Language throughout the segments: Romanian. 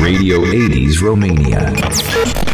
Radio 80s Romania.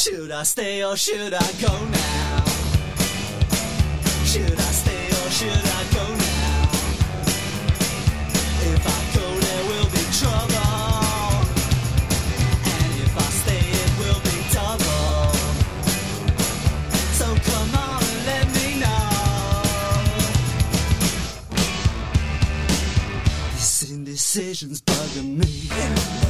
Should I stay or should I go now? Should I stay or should I go now? If I go, there will be trouble. And if I stay, it will be double. So come on and let me know. This indecision's bugging me.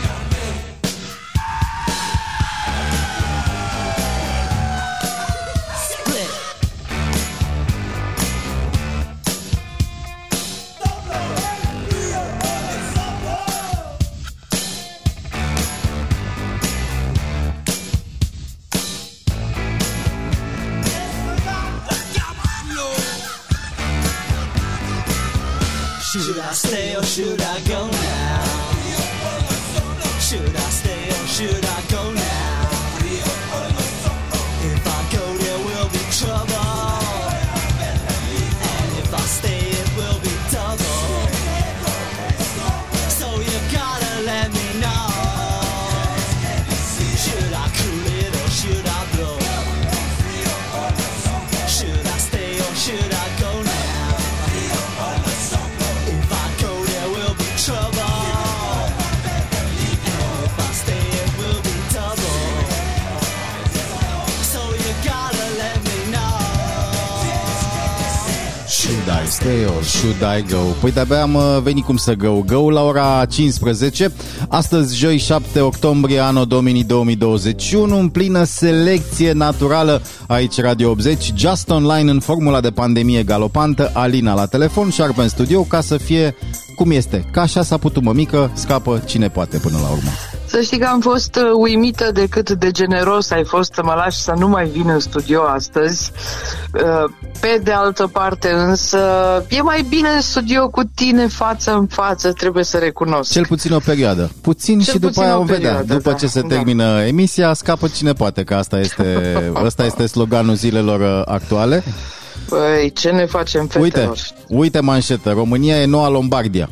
Should I stay or should I go now? Should I stay or should I go? Păi de-abia am uh, venit cum să go. Go la ora 15. Astăzi, joi 7 octombrie, anul 2021, în plină selecție naturală aici Radio 80, Just Online în formula de pandemie galopantă, Alina la telefon, Sharp în studio, ca să fie cum este. Ca așa s-a putut mămică, scapă cine poate până la urmă. Să știi că am fost uh, uimită de cât de generos ai fost să mă lași să nu mai vin în studio astăzi. Uh, Pe de altă parte însă, e mai bine în studio cu tine față în față, trebuie să recunosc. Cel puțin o perioadă. Puțin Cel și după puțin aia o o vedea. perioadă, După da, ce se da. termină emisia, scapă cine poate, că asta este, asta este sloganul zilelor uh, actuale. Păi, ce ne facem, Uite, fetelor? uite manșetă. România e noua Lombardia.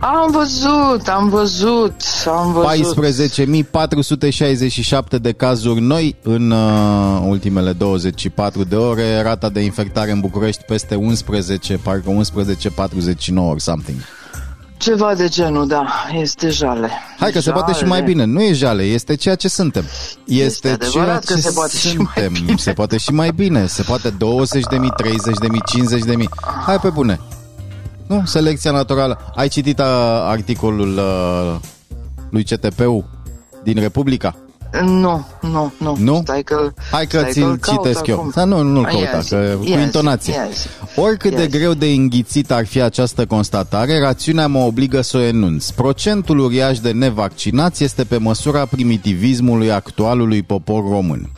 Am văzut, am văzut, am văzut. 14.467 de cazuri noi în uh, ultimele 24 de ore. Rata de infectare în București peste 11, parcă 11.49 or something. Ceva de genul, da, este jale. Hai că se poate și mai bine. Nu e jale, este ceea ce suntem. Este, Este ceea adevărat că ce se poate și mai suntem. bine. Se poate și mai bine. Se poate 20.000, 30.000, 50.000. Hai pe bune. Nu, selecția naturală. Ai citit uh, articolul uh, lui CTP-ul din Republica? Nu, nu, nu. Nu? Stai că, Hai că stai ți-l îl caut citesc eu. acum. Da, nu, nu-l Ah, căuta, yes, că cu yes, intonație. yes. Oricât de Yes. greu de înghițit ar fi această constatare, rațiunea mă obligă să o enunț. Procentul uriaș de nevaccinați este pe măsura primitivismului actualului popor român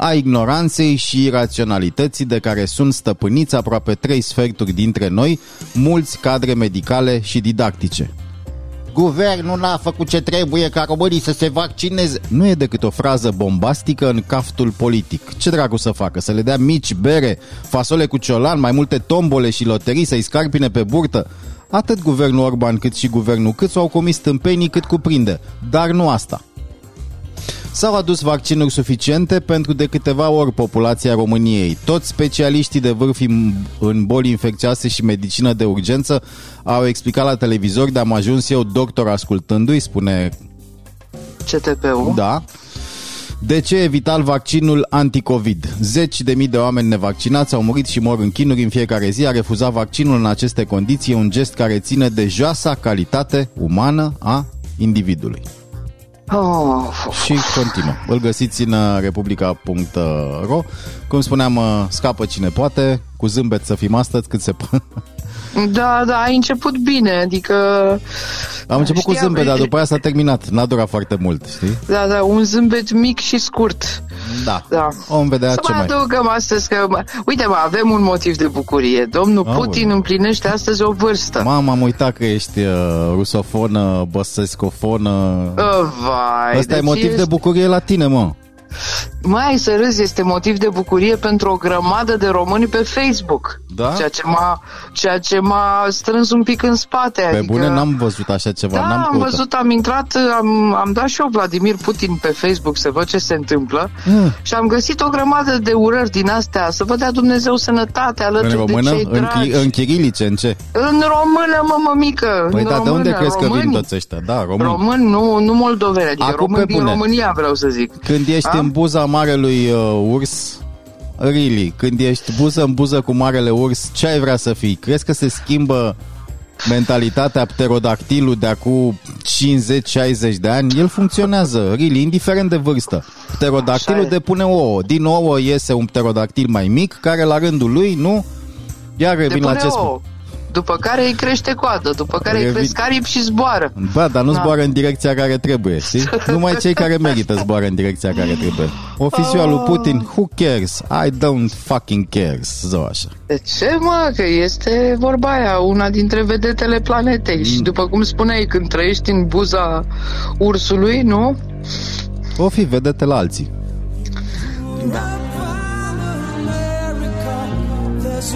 a ignoranței și iraționalității de care sunt stăpâniți aproape trei sferturi dintre noi, mulți cadre medicale și didactice. guvernul n-a făcut ce trebuie ca românii să se vaccineze. Nu e decât o frază bombastică în caftul politic. Ce dracu să facă? Să le dea mici bere, fasole cu ciolan, mai multe tombole și loterii, să-i scarpine pe burtă? Atât guvernul Orban cât și guvernul cât au comis tâmpenii cât cuprinde. Dar nu asta. S-au adus vaccinuri suficiente pentru de câteva ori populația României. Toți specialiștii de vârf în boli infecțioase și medicină de urgență au explicat la televizor de am ajuns eu doctor ascultându-i, spune CTP-ul. Da. De ce e vital vaccinul anticovid? Zeci de mii de oameni nevaccinați au murit și mor în chinuri în fiecare zi. A refuzat vaccinul în aceste condiții un gest care ține de joasa calitate umană a individului. Oh, Și continuă. Îl găsiți în uh, republica.ro Cum spuneam, uh, scapă cine poate Cu zâmbet să fim astăzi cât se poate da, da, ai început bine, adică... Am început cu știam- zâmbet, dar după aia s-a terminat N-a durat foarte mult, știi? Da, da, un zâmbet mic și scurt. Da, Da. Om vedea Să ce mai mai adăugăm astăzi că, mă, uite mă, avem un motiv de bucurie. Domnul Aoleu. Putin împlinește astăzi o vârstă. Mama, am uitat că ești uh, rusofonă, băsescofonă Oh, vai, Ăsta e deci motiv este- de bucurie la tine, mă Mai să râzi, este motiv de bucurie pentru o grămadă de români pe Facebook. Da? Ceea ce m-a, ceea ce m-a strâns un pic în spate. Pe adică... bune, n-am văzut așa ceva Da, n-am am căutat. văzut, am intrat, am, am dat și eu Vladimir Putin pe Facebook să văd ce se întâmplă Mm. și am găsit o grămadă de urări din astea, să vă dea Dumnezeu sănătate alături În română? de cei În, dragi. chi- în chirilice, în ce? În română, mă, mămică. Păi în da, de unde română, crezi că vin români. toți ăștia? Da, români Români, nu, nu moldoveni, adică Acum pe români din bune. România, vreau să zic. Când ești A? În buza marelui uh, urs, really, când ești buză în buză cu marele urs, ce ai vrea să fii? Crezi că se schimbă mentalitatea pterodactilul de acum 50-60 de ani? El funcționează, really, indiferent de vârstă. Pterodactilul Așa e. depune ouă. Din ouă iese un pterodactil mai mic, care la rândul lui, nu? Iar revin la Depune ce spun. Ouă. După care îi crește coadă, după care îi Revin- cresc aripi și zboară. Ba, dar nu Da. zboară în direcția care trebuie, știi? Numai cei care merită zboară în direcția care trebuie. Oficialul lui Putin, who cares? I don't fucking cares. Zău așa. De ce, mă? Că este vorba aia, una dintre vedetele planetei. Mm. Și după cum spuneai, când trăiești în buza ursului, nu? O fi vedete la alții. There's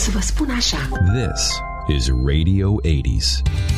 să vă spun așa. This is Radio 80s.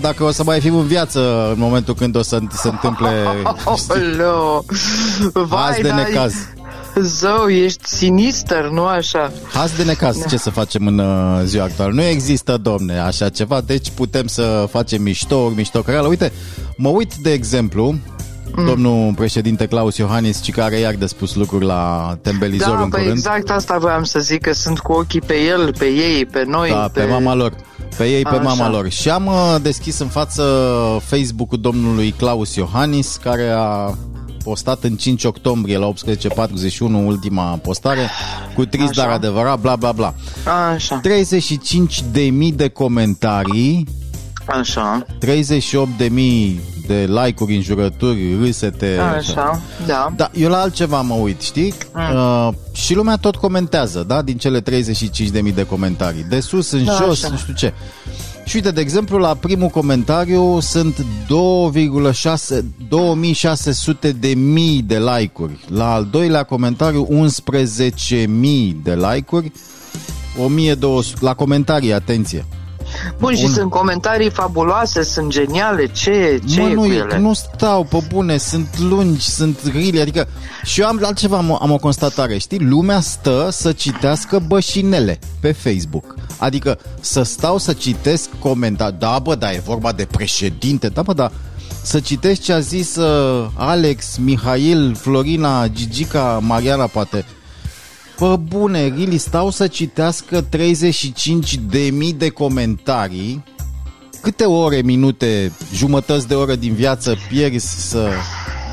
Dacă o să mai fim în viață în momentul când o să se întâmple Oleo! Vai, Azi de n-ai- necaz. Zău, ești sinister, nu așa? Haz de necaz, ce să facem în uh, ziua actuală? Nu există, domne, așa ceva, deci putem să facem mișto, mișto căreală. Uite, mă uit, de exemplu, Mm. domnul președinte Claus Iohannis, ci care iar de spus lucruri la tembelizor Da, în păi curând. exact asta voiam să zic, că sunt cu ochii pe el, pe ei, pe noi. Da, pe mama lor. Pe ei, pe Așa. mama lor. Și am uh, deschis în față Facebook-ul domnului Claus Iohannis, care a postat în 5 octombrie la 18.41 ultima postare, cu trist Așa. dar adevărat, bla bla bla. Așa, 35 de mii de comentarii, așa, 38 de mii de like-uri, înjurături, râsete. așa, da. Da, eu la altceva mă uit, știi? Uh, și lumea tot comentează, da? Din cele 35.000 de comentarii. De sus în Da, jos, așa. nu știu ce. Și uite, de exemplu, la primul comentariu sunt 2,6 2600 de mii de like-uri. La al doilea comentariu 11.000 de like-uri. 1200 la comentarii, atenție. Bun, și Un- sunt comentarii fabuloase, sunt geniale, ce, ce mă, e nu, cu e- ele? nu stau pe bune, sunt lungi, sunt rile, adică și eu am altceva, am, am o constatare, știi? Lumea stă să citească bășinele pe Facebook. Adică să stau să citesc comentarii, da bă, da, e vorba de președinte, da bă, da, să citești ce a zis uh, Alex, Mihail, Florina, Gigica, Mariana, poate. Pă bune, really, stau să citească 35 de mii de comentarii câte ore, minute, jumătăți de oră din viață pierzi să...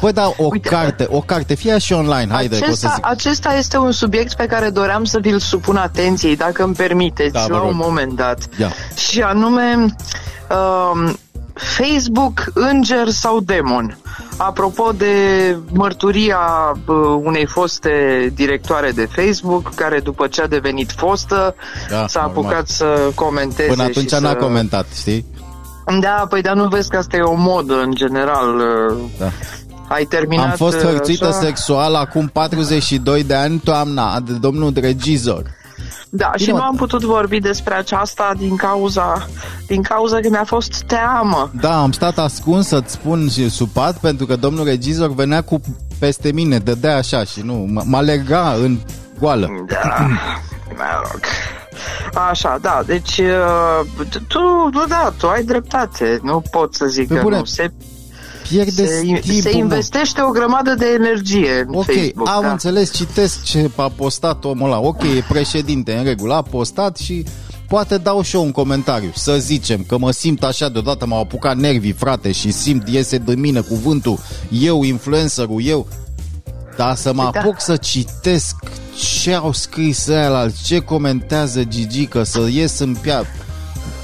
Bă, da, o Uite, carte, o carte, fie și online, haide, că o să acesta, zic. acesta este un subiect pe care doream să vi-l supun atenției, dacă îmi permiteți, Da, vă la rog. un moment dat. Ia. Și anume, um, Facebook, înger sau demon? Apropo de mărturia uh, unei foste directoare de Facebook, care după ce a devenit fostă, Da, s-a normal. apucat să comenteze Până atunci și n-a să... comentat, știi? Da, păi dar nu vezi că asta e o modă în general. uh, Da. Ai terminat Am fost uh, hărțuită așa? sexual acum 42 de ani toamna de domnul regizor. Da, și Bine, nu mă. am putut vorbi despre aceasta din cauza, din cauza că mi-a fost teamă. Da, am stat ascuns să-ți spun și supat pentru că domnul regizor venea cu peste mine, dădea așa și nu, m- mă alerga în goală. Da, mă rog. Așa, da, deci uh, tu, nu, da, tu ai dreptate, nu pot să zic Pe că bune, nu. Se, Pierdeți se, timpul, se mă. investește o grămadă de energie în Ok, Facebook. am da. înțeles, citesc ce a postat omul ăla. Ok, e președinte, în regulă, a postat și poate dau și eu un comentariu. Să zicem că mă simt așa, deodată m-au apucat nervii, frate, și simt, iese de mine cuvântul, eu, influencerul, eu. Dar să mă Da. apuc să citesc ce au scris ăia, ce comentează Gigică, să ies în piață.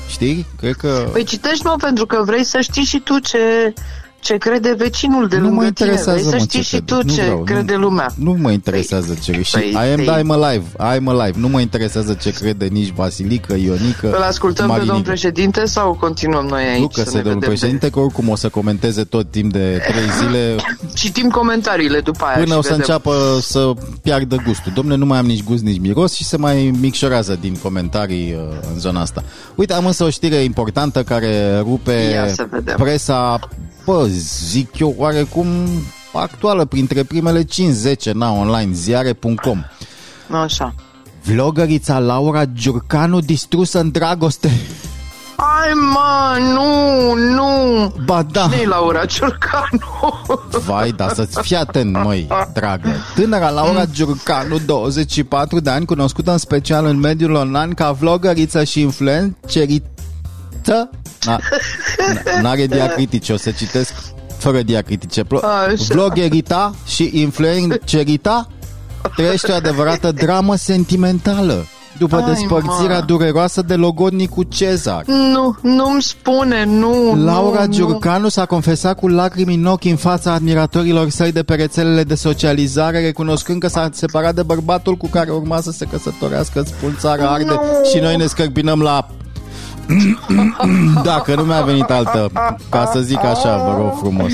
Știi? Cred că... Păi citești, mă, pentru că vrei să știi și tu ce, ce crede vecinul de nu lângă mă tine. interesează, Vrei să mă, știi ce și crede. tu Nu ce vreau, crede nu, lumea. Nu mă interesează ce... Și păi, I am, te- I'm alive, I'm alive. Nu mă interesează ce crede nici Vasilică, Ionică, Îl ascultăm pe Marinică. domnul președinte sau continuăm noi aici Nu că să se ne domnul vedem președinte, că oricum o să comenteze tot timp de trei zile De... Citim comentariile după aia până și o să vedem. înceapă să piardă gustul. Domne, nu mai am nici gust, nici miros și se mai micșorează din comentarii uh, în zona asta. Uite, am însă o știre importantă care rupe Ia să vedem. presa, bă, zic eu, oarecum actuală, printre primele 5-10, na, online, ziare.com. Așa. Vlogărița Laura Giurcanu distrusă în dragoste. Ai, mă, nu, nu. Ba da. Cine-i Laura Ciurcanu? Vai, da, să-ți fii atent, măi, dragă. Tânăra Laura Giurcanu, 24 de ani, cunoscută în special în mediul online ca vlogăriță și influenceriță. Na, n- n-are diacritice, o să citesc fără diacritice. Plo- Așa. Vloggerita și influencerita trăiește o adevărată dramă sentimentală după Ai, despărțirea mă. dureroasă de logodnicul Cezar. nu, nu-mi spune, nu, Laura nu, Giurcanu s-a confesat cu lacrimi în ochi în fața admiratorilor săi de pe rețelele de socializare, recunoscând că s-a separat de bărbatul cu care urma să se căsătorească, spun țara arde Nu. și noi ne scărpinăm la... Dacă nu mi-a venit altă, ca să zic așa, vă rog frumos.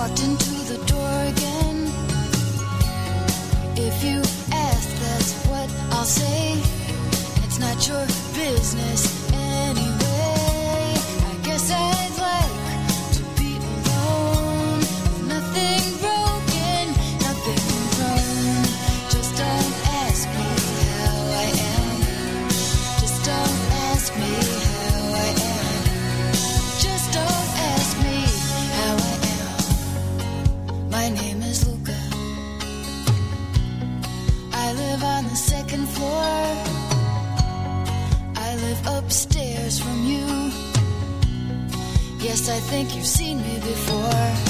walked into the door again. If you ask, that's what I'll say. It's not your business. I think you've seen me before.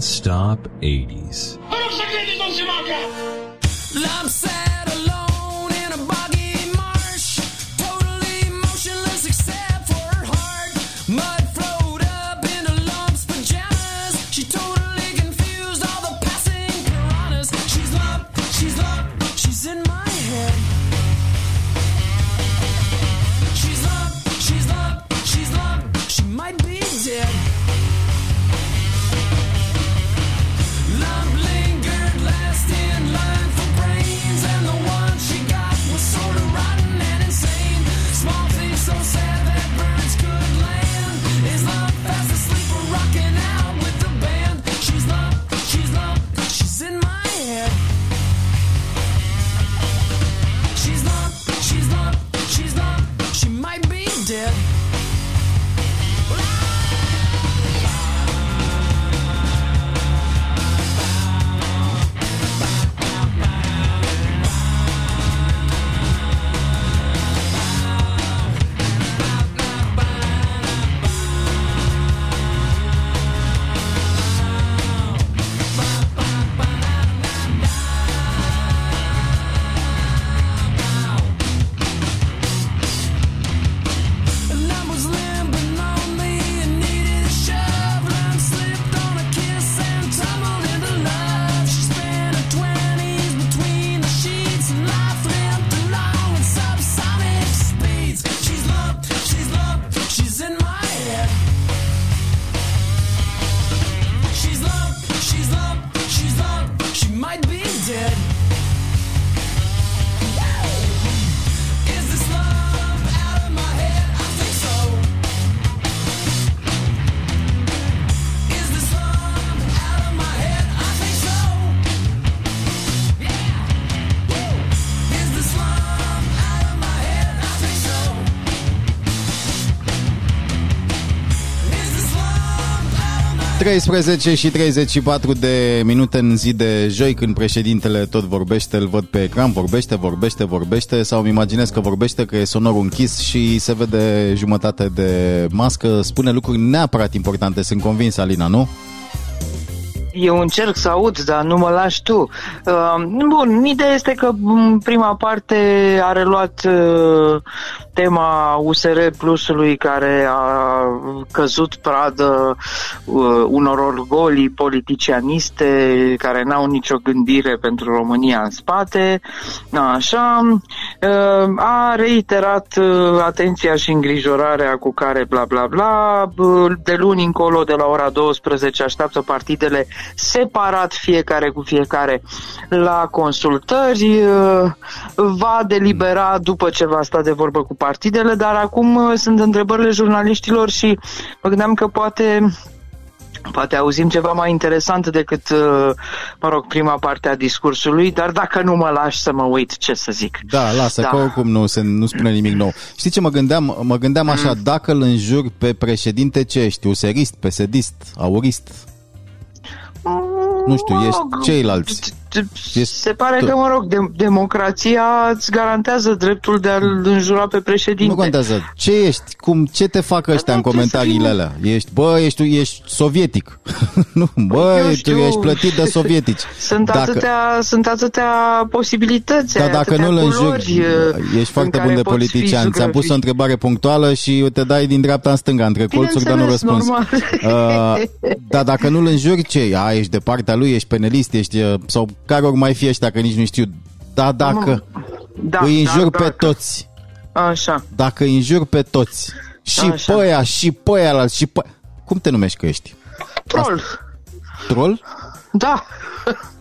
Stop 80. 13 și 34 de minute în zi de joi când președintele tot vorbește, îl văd pe ecran, vorbește, vorbește, vorbește sau îmi imaginez că vorbește că e sonorul închis și se vede jumătate de mască, spune lucruri neapărat importante, sunt convins, Alina, nu? Eu încerc să aud, dar nu mă lași tu. Uh, bun, ideea este că în prima parte a reluat uh, tema USR Plusului care a căzut pradă uh, unor orgolii politicianiste care n-au nicio gândire pentru România în spate. Așa. Uh, a reiterat uh, atenția și îngrijorarea cu care bla bla bla. Uh, De luni încolo, de la ora 12, așteaptă partidele separat fiecare cu fiecare la consultări. Uh, Va delibera după ce va sta de vorbă cu partidele, dar acum uh, sunt întrebările jurnaliștilor și mă gândeam că poate Poate auzim ceva mai interesant decât, uh, mă rog, prima parte a discursului, dar dacă nu mă lași să mă uit, ce să zic. Da, lasă, Da. că oricum nu, se, nu spune nimic nou. Știi ce mă gândeam? Mă gândeam așa, Mm. dacă îl înjur pe președinte, ce ești? Userist, pesedist, aurist? Nu știu, ești ceilalți. Ești Se pare tu. că, mă rog, de- democrația îți garantează dreptul de a-l înjura pe președinte. Nu contează. Ce ești? Cum, ce te fac ăștia în nu, trebuie să comentariile fii- alea? Ești, bă, ești, ești sovietic. nu, bă, Eu tu știu. ești plătit de sovietici. Sunt, Dacă- atâtea, sunt atâtea posibilități, Dar dacă atâtea nu-l înjuri, culori, uh, ești foarte în bun care de poți fi politician. Ți-am pus o zugrăvit. întrebare punctuală și te dai din dreapta în stânga, între colțuri, dar nu Bineînțeles, răspunzi. normal. Uh, dar dacă nu-l înjuri, ce? A, ești de partea lui, ești penelist, ești... uh, Sau care ori mai fie ăștia, că nici nu știu. Da, dacă Da, îi dar înjur pe dacă- toți, Așa. dacă îi înjur pe toți, și Așa. pe aia, și pe aia, și pe... Cum te numești că ești? Troll. Troll? Da.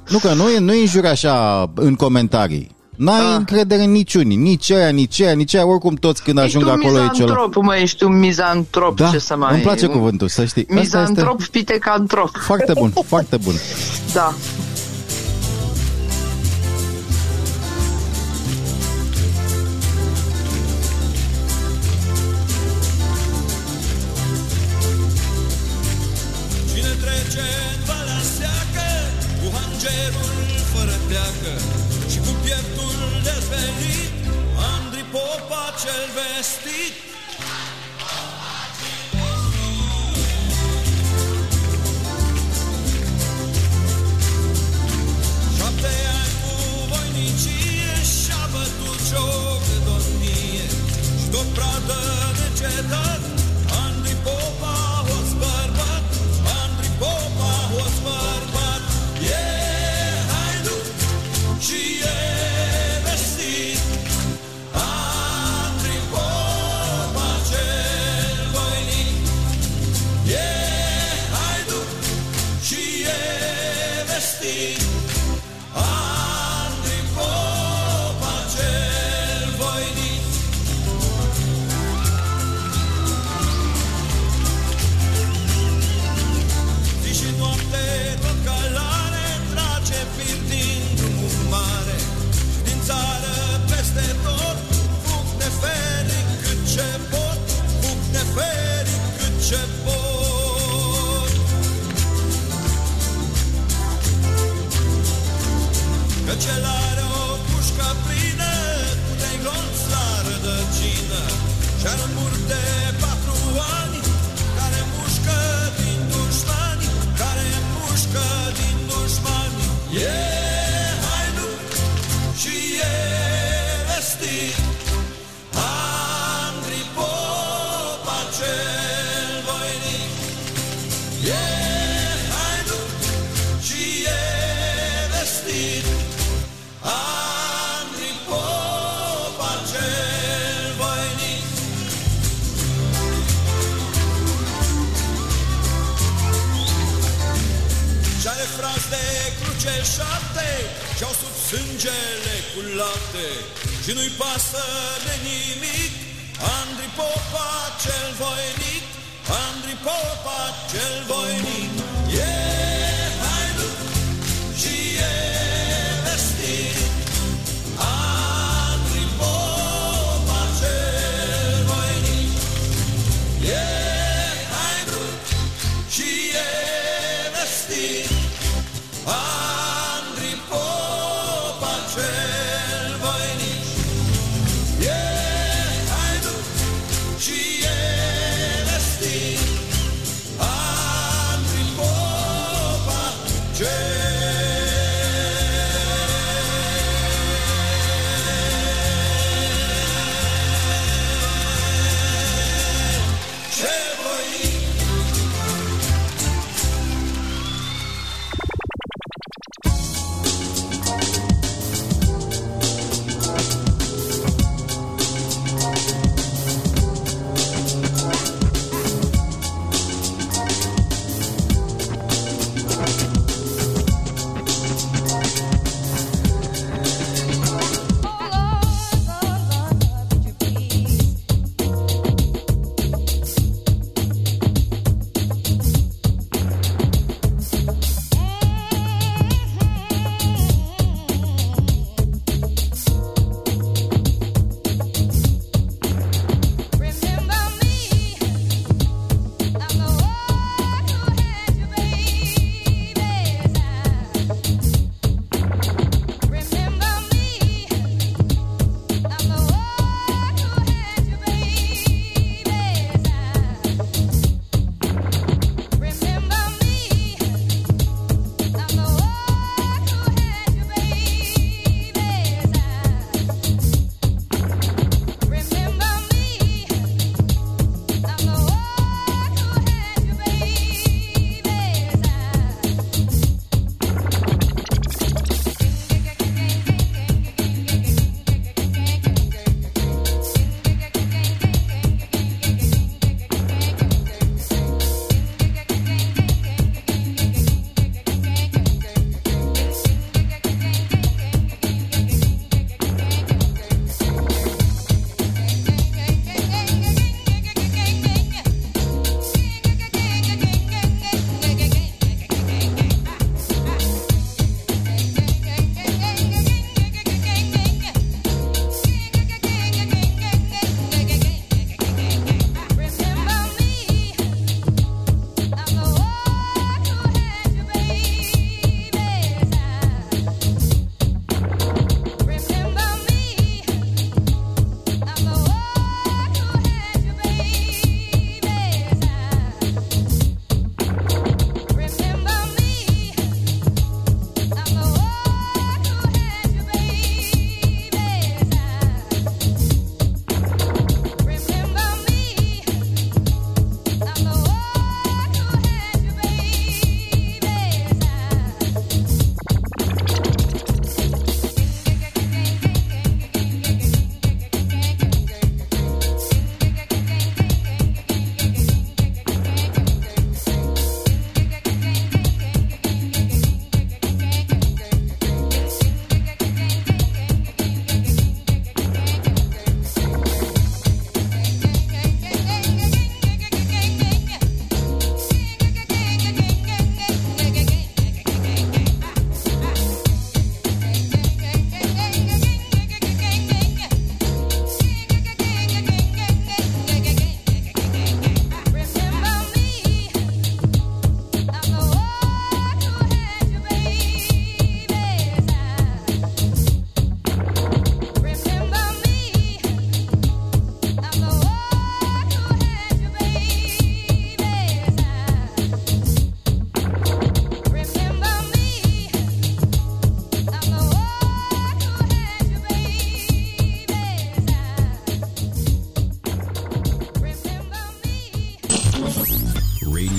Nu că nu e, nu e înjuri așa în comentarii. N-ai Ah. încredere în niciunii, nici aia, nici aia, nici aia, oricum toți când Ești ajung un acolo e cel... mizantrop, mă, ești un mizantrop, Da, ce să mai... îmi place un cuvântul, să știi. Asta Mizantrop, este pitecantrop. foarte bun, foarte bun. Da. Pleacă Și cu pieptul dezvelit Andri Popa cel vestit cu lapte Și nu-i pasă de nimic. Andri Popa cel voinic Andri Popa cel voinic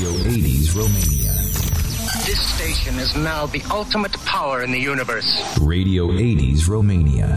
Romania. This station is now the ultimate power in the universe. Radio 80s Romania.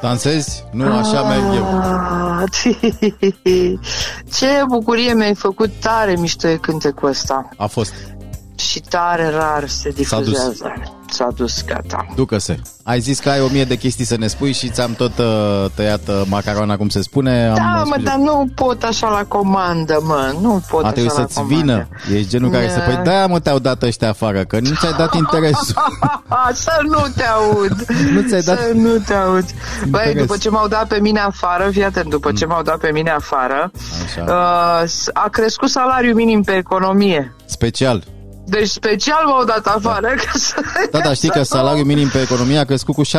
Dansezi? Nu, așa merg eu. Ah, Ce bucurie mi-ai făcut tare mișto e cântecul ăsta. A fost. Și tare rar se difuzează. S-a dus, gata. Ducă-se. Ai zis că ai o mie de chestii să ne spui și ți-am tot uh, tăiat uh, macarona, cum se spune. Am Da, mă, spus- dar nu pot așa la comandă, mă. Nu pot A așa trebuit la să-ți comandă. vină. Ești genul care să... Da. Păi da, mă, te-au dat ăștia afară, că nu ți-ai dat interesul. să nu te aud. Nu ți-ai dat Să nu te aud. Băi, interes. după ce m-au dat pe mine afară, fii atent, după ce m-au dat pe mine afară, Așa. uh, s- a crescut salariul minim pe economie. Special. Deci special m-au dat afară. Ca să... Da, dar știi că salariul minim pe economie a crescut cu 6,27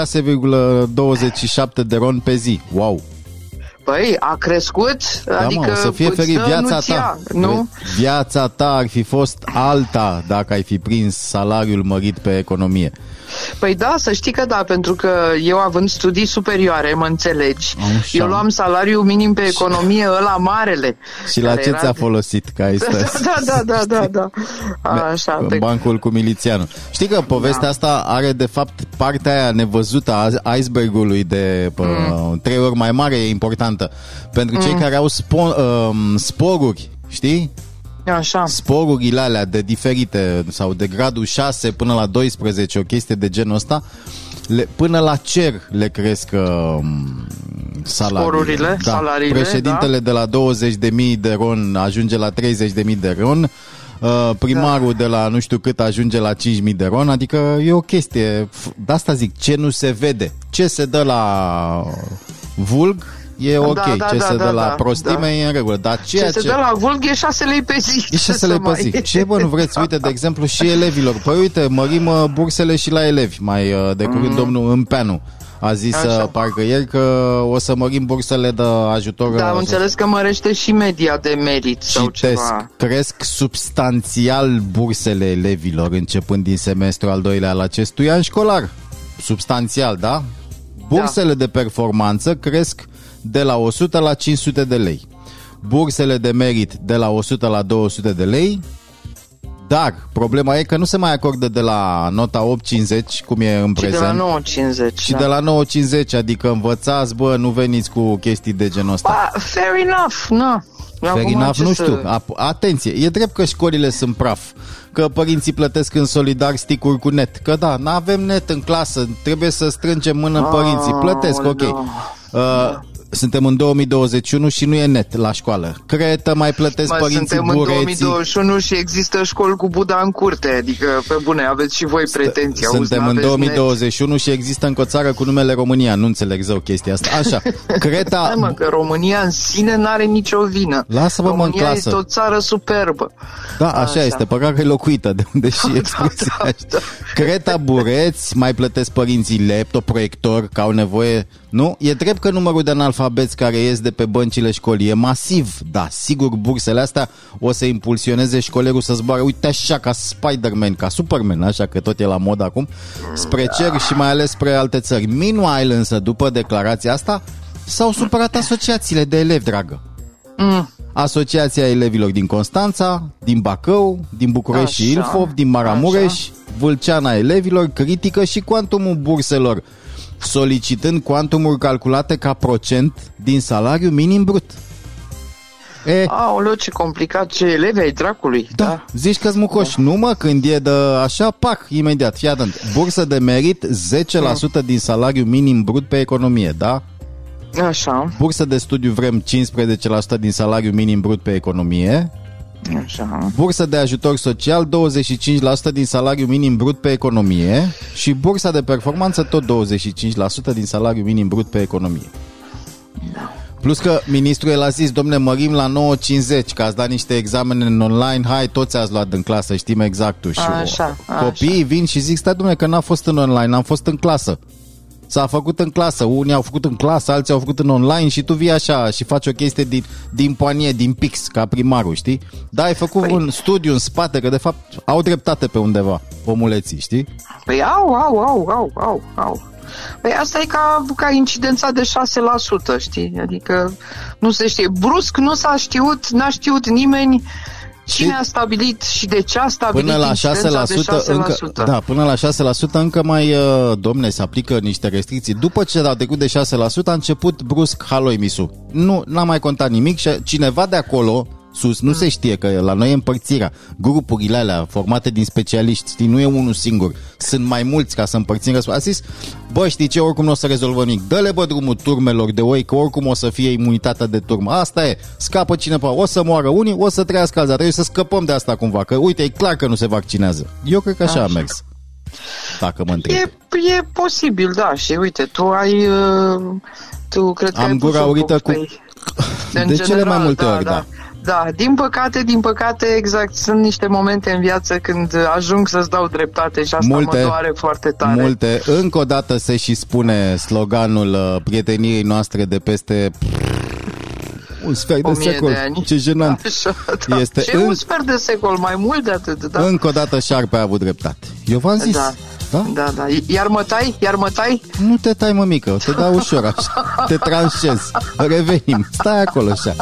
de ron pe zi. Wow! Băi, a crescut, Da, adică mă, o să fie îți ferit dă, viața nu-ți ta. ia, nu? Viața ta ar fi fost alta dacă ai fi prins salariul mărit pe economie. Păi da, să știi că da, pentru că eu având studii superioare, mă înțelegi, Așa. eu luam salariul minim pe economie ăla marele. Și la care ce era ți-a de- folosit că ai stres? Da, da, da, da, da. Așa, în pe... bancul cu milițianul. Știi că povestea Da. asta are de fapt partea aia nevăzută a icebergului de pă, Mm. trei ori mai mare e importantă. Pentru cei care au spo- um, sporuri, știi? Așa. Sporurile alea de diferite sau de gradul 6 până la 12, o chestie de genul ăsta, le, până la cer le cresc uh, salariile. Sporurile, da. salariile, Președintele de la 20.000 de ron ajunge la 30.000 de ron, uh, primarul de la nu știu cât ajunge la 5.000 de ron, adică e o chestie, f- de asta zic, ce nu se vede, ce se dă la vulg e ok, da, ce da, se da, dă la da, prostime da. e în regulă, dar ceea Ce se dă la vulg e 6 lei pe zi. E și să le mai- păzi. Ce bă, nu vreți? Uite, de exemplu, și elevilor. Păi uite, mărim uh, bursele și la elevi. Mai uh, de curând domnul Împeanu a zis Mm. Așa. uh, parcă ieri că o să mărim bursele de ajutor Da, am uh, înțeles că mărește și media de merit sau Citesc, ceva. cresc substanțial bursele elevilor începând din semestrul al doilea al acestui an școlar. Substanțial, da? Bursele de performanță cresc de la 100 la 500 de lei. Bursele de merit de la 100 la 200 de lei. Dar problema e că nu se mai acordă de la nota 850, cum e în Și de prezent. la 9.50. și da. de la 950, adică învățați, bă, nu veniți cu chestii de genul ăsta. Ba, fair enough, nu. Fair enough, nu știu. Ap- Atenție, e drept că școlile sunt praf, că părinții plătesc în solidar sticuri cu net, că da, nu avem net în clasă, trebuie să strângem mână părinții, plătesc, ok. Aoleu. Uh, suntem în 2021 și nu e net la școală. Cretă mai plătesc Mă, părinții suntem în bureții. 2021 și există școli cu Buda în curte, adică, pe bune, aveți și voi pretenții. auzi, Suntem în n-aveți 2021 și există încă o țară cu numele România. Nu înțeleg zău chestia asta. Așa, Net. Creta... Hai mă, că România în sine n-are nicio vină. Lasă-mă, mă, în România clasă. este o țară superbă. Da, așa, Așa. este, păcat că e locuită, de unde și expresia da, asta. da. Creta Bureți, mai plătesc părinții laptop, proiector, că au nevoie, nu? E drept că numărul de analfabeți care ies de pe băncile școlii e masiv, da, sigur bursele astea o să impulsioneze școlerul să zboare, uite așa, ca Spider-Man, ca Superman, așa că tot e la mod acum, spre cer și mai ales spre alte țări. Meanwhile însă, după declarația asta, s-au supărat asociațiile de elevi, dragă. Asociația Elevilor din Constanța, din Bacău, din București și Așa, Ilfov, din Maramureș, Vâlceana Elevilor critică și cuantumul burselor, solicitând cuantumuri calculate ca procent din salariu minim brut. E, Aoleu, ce complicat, ce elevi ai dracului. da, zici că-s mucoș. Nu mă, când e de așa, pac, imediat, fii atent. Bursă de merit, 10% din salariu minim brut pe economie, da? Așa, Bursă de studiu vrem 15% din salariu minim brut pe economie. Așa. Bursă de ajutor social 25% din salariu minim brut pe economie și bursa de performanță tot 25% din salariu minim brut pe economie. Plus că ministrul el a zis, domne, mărim la 9.50, că ați dat niște examene în online, hai, toți ați luat în clasă, știm exactul. Și Așa, copiii vin și zic, stai, domne, că n-a fost în online, am fost în clasă. S-a făcut în clasă, unii au făcut în clasă, alții au făcut în online și tu vii așa și faci o chestie din, din poanie, din pix, ca primarul, știi? Da, ai făcut Păi- un studiu în spate, că de fapt au dreptate pe undeva, omuleții, știi? Păi au, au, au, au, au, au. Păi asta e ca, ca incidența de 6%, știi? Adică nu se știe. Brusc nu s-a știut, n-a știut nimeni cine a stabilit și de ce a stabilit Până la incidența 6%, de 6%. încă, da, până la 6% încă mai, uh, domne, se aplică niște restricții. După ce a trecut de 6%, a început brusc haloi misu. Nu, n-a mai contat nimic și cineva de acolo, sus, nu se știe că la noi e împărțirea. Grupurile alea formate din specialiști, știi, nu e unul singur. Sunt mai mulți ca să împărțim răspuns. A zis, bă, știi ce, oricum nu o să rezolvă nimic. Dă-le, bă, drumul turmelor de oi, că oricum o să fie imunitatea de turmă. Asta e, scapă cineva. O să moară unii, o să trăiască alții. Trebuie să scăpăm de asta cumva, că uite, e clar că nu se vaccinează. Eu cred că așa, a Așa. mers. Dacă mă întreb. E, e posibil, da. Și uite, tu ai... Uh, tu cred că Am ai pus gura o aurită cu- pe- De în cele mai multe ori, da. Da, din păcate, din păcate, exact, sunt niște momente în viață când ajung să-ți dau dreptate și asta Multe. mă doare foarte tare. Multe. Încă o dată se și spune sloganul uh, prieteniei noastre de peste un sfert de O mie secol. de ani. Ce jenant. Așa, da. Este Ce în- un sfert de secol, mai mult de atât, da. Încă o dată șarpe a avut dreptate. Eu v-am zis. Da. da? Da, da. Iar mă tai? Iar mă tai? Nu te tai, mămică, te dau ușor așa. Te tranșezi. Revenim. Stai acolo așa.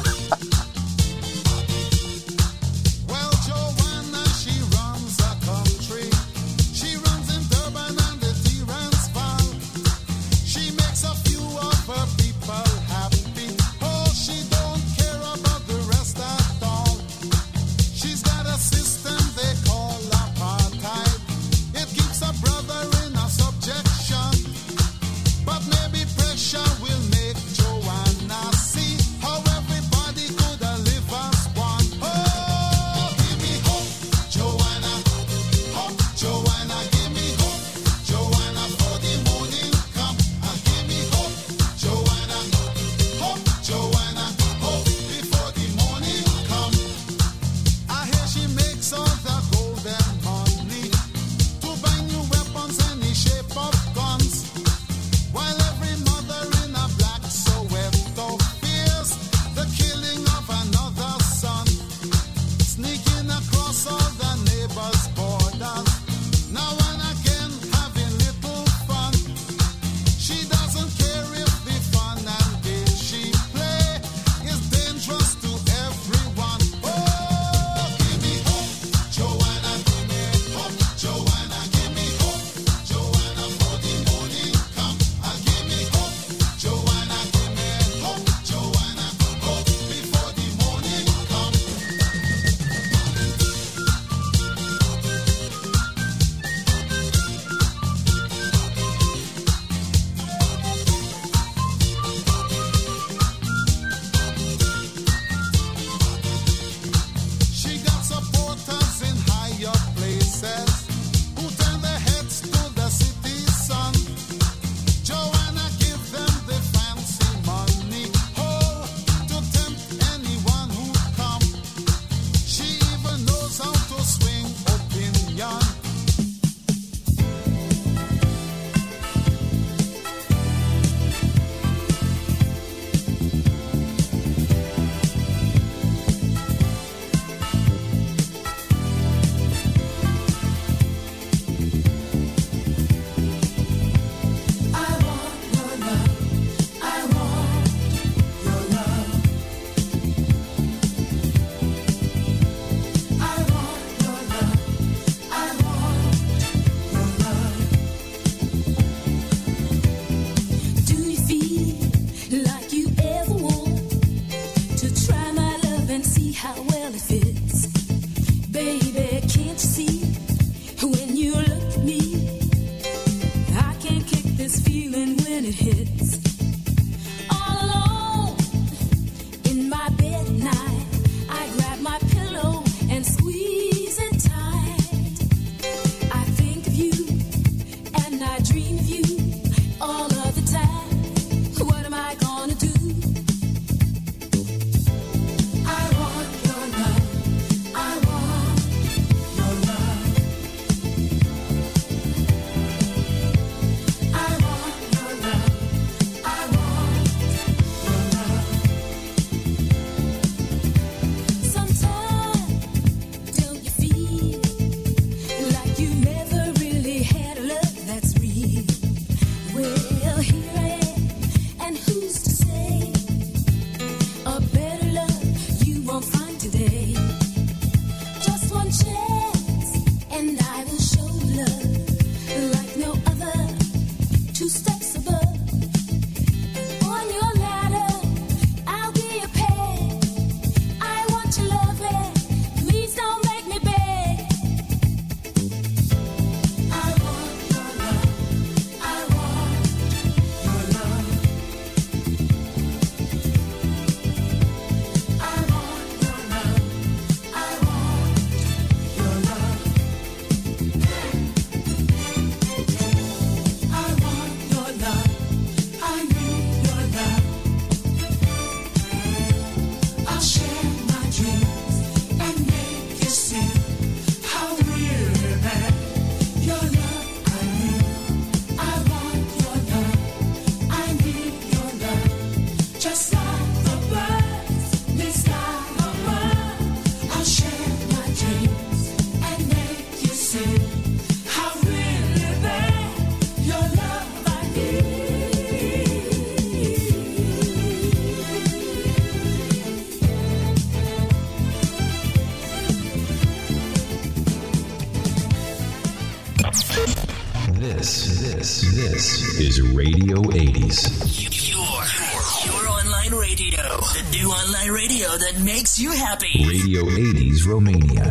Radio 80s. Your, your, your online radio. The new online radio that makes you happy. Radio 80s Romania.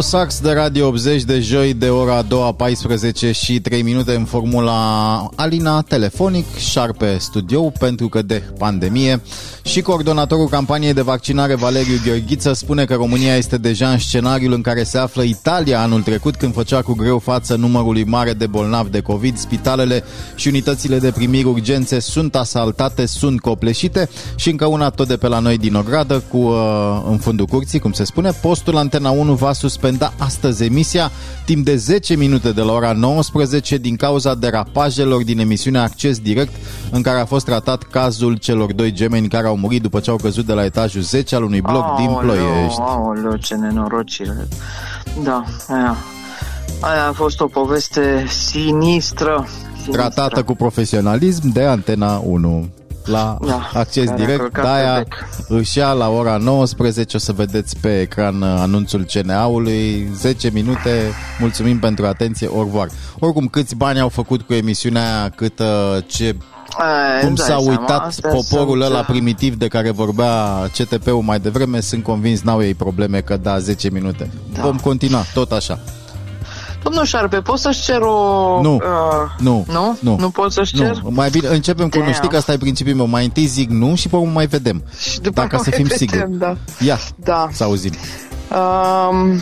No Sax de Radio 80 de joi de ora a doua 14 și 3 minute în formula Alina Telefonic, Șarpe Studio pentru că de pandemie și coordonatorul campaniei de vaccinare Valeriu Gheorghiță spune că România este deja în scenariul în care se află Italia anul trecut când făcea cu greu față numărului mare de bolnavi de COVID. Spitalele și unitățile de primiri urgențe sunt asaltate, sunt copleșite și încă una tot de pe la noi din Ogradă cu uh, în fundul curții, cum se spune. Postul Antena 1 va suspenda astăzi emisia timp de 10 minute de la ora 19 din cauza derapajelor din emisiunea Acces Direct în care a fost tratat cazul celor doi gemeni care au murit după ce au căzut de la etajul 10 al unui bloc din Ploiești. Aoleu, ce nenorocire. Da, aia. Aia a fost o poveste sinistră. sinistră. Tratată cu profesionalism de Antena 1 la Da, acces care a direct, călcat de-aia pe bec. își ia la ora 19, o să vedeți pe ecran uh, anunțul CNA-ului, 10 minute, mulțumim pentru atenție, au revoir. Oricum, câți bani au făcut cu emisiunea aia, cât uh, ce Aia, cum îmi dai s-a seama, uitat astea poporul sunt, ăla uh, primitiv de care vorbea CTP-ul mai devreme, sunt convins n-au ei probleme că da 10 minute. Da. Vom continua, tot așa. Domnul Șarpe, poți să-și cer o... Nu, uh, nu, nu? nu. Nu poți să-și cer? Nu, mai bine începem cu nu, Damn. știi că asta e principiul meu. Mai întâi zic nu și pe urmă mai vedem. Și după Dacă mai să fim vedem, siguri. Da. Ia, Da. să auzim. Um,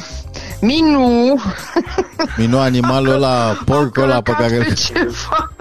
Minu Minu animalul ăla, porcul ăla pe călcat care... pe ceva,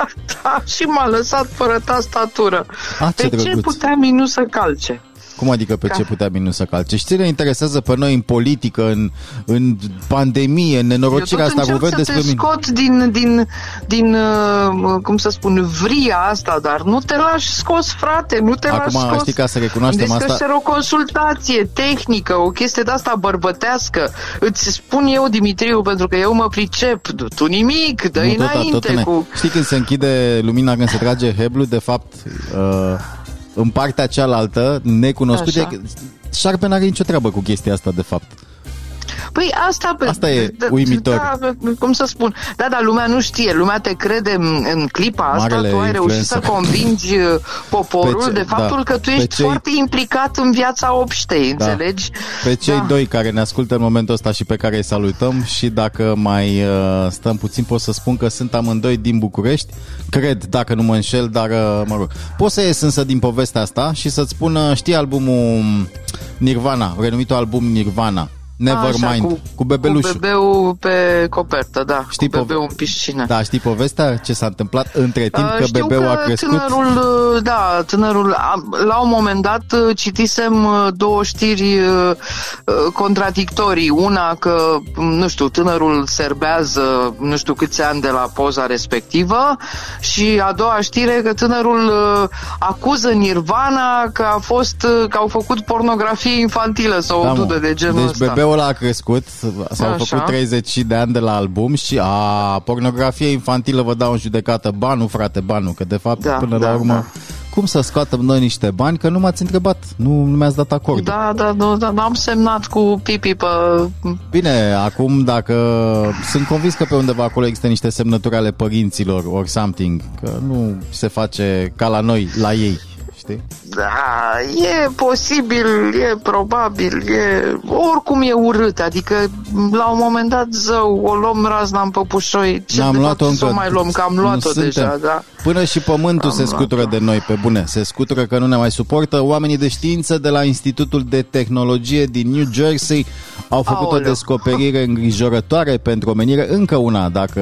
da, și m-a lăsat fără tastatură. Ah, ce pe ce drăguț. putea Minu să calce? Cum adică pe Ca- ce putea Minu să calce? Și ce ne interesează pe noi în politică, în, în pandemie, în nenorocirea Eu tot asta cu încerc văd să despre te Minu? scot din, din, din uh, cum să spun, vria asta, dar nu te lași scos, frate, nu te Acum, lași scos. știi, ca să recunoaștem Îmi asta- descășer o consultație tehnică, o chestie de asta bărbătească. Îți spun eu, Dimitriu, pentru că eu mă pricep. Tu nimic, dă Nu, tot, înainte tot, tot, cu... Știi când se închide lumina, când se trage heblu, de fapt, uh, în partea cealaltă, necunoscută, Așa. șarpe n-are nicio treabă cu chestia asta, de fapt. Păi asta, pe- Asta e da, uimitor. Da, cum să spun? Da, dar lumea nu știe. Lumea te crede în, în clipa asta. Marele tu ai reușit să influencer. convingi uh, poporul Pe ce- de faptul da, că tu pe ești cei- foarte implicat în viața obștei, Da. înțelegi? Pe cei Da. doi care ne ascultă în momentul ăsta și pe care îi salutăm și dacă mai uh, stăm puțin pot să spun că sunt amândoi din București, cred, dacă nu mă înșel, dar uh, mă rog. Pot să ies însă din povestea asta și să-ți spun, uh, știi albumul Nirvana, renumitul album Nirvana, Nevermind, Așa, cu, bebelușul. Cu bebeul pe copertă, da. Știi cu pove- bebeul în piscină. Da, știi povestea? Ce s-a întâmplat între timp Uh, că știu bebeul că a crescut? Tânărul, uh, da, tânărul, a- la un moment dat uh, citisem uh, două știri uh, uh, contradictorii. Una că, m, nu știu, tânărul serbează nu știu câți ani de la poza respectivă și a doua știre că tânărul uh, acuză Nirvana că a fost, uh, că au făcut pornografie infantilă sau Da, o mă. dudă de genul deci ăsta. bebeul ăla a crescut, s-au Așa. făcut 30 de ani de la album și a, pornografie infantilă vă dau în judecată, ba nu frate, ba nu, că de fapt Da, până da, la urmă da. cum să scoatem noi niște bani, că nu m-ați întrebat, nu, nu mi-ați dat acord. Da, da, nu, da, n-am semnat cu pipi pe... Bine, acum dacă sunt convins că pe undeva acolo există niște semnături ale părinților or something, că nu se face ca la noi, la ei, știi? Da, e posibil, e probabil, e... Oricum e urât, adică la un moment dat, zău, o luăm razna în păpușoi. Ce N-am de luat-o fapt, să încă. o mai luăm, că am Nu luat-o suntem. deja, da. Până și pământul Am se scutură luat-o. de noi, pe bune. Se scutură că nu ne mai suportă. Oamenii de știință de la Institutul de Tehnologie din New Jersey au făcut Aoleu. o descoperire îngrijorătoare pentru omenire. Încă una, dacă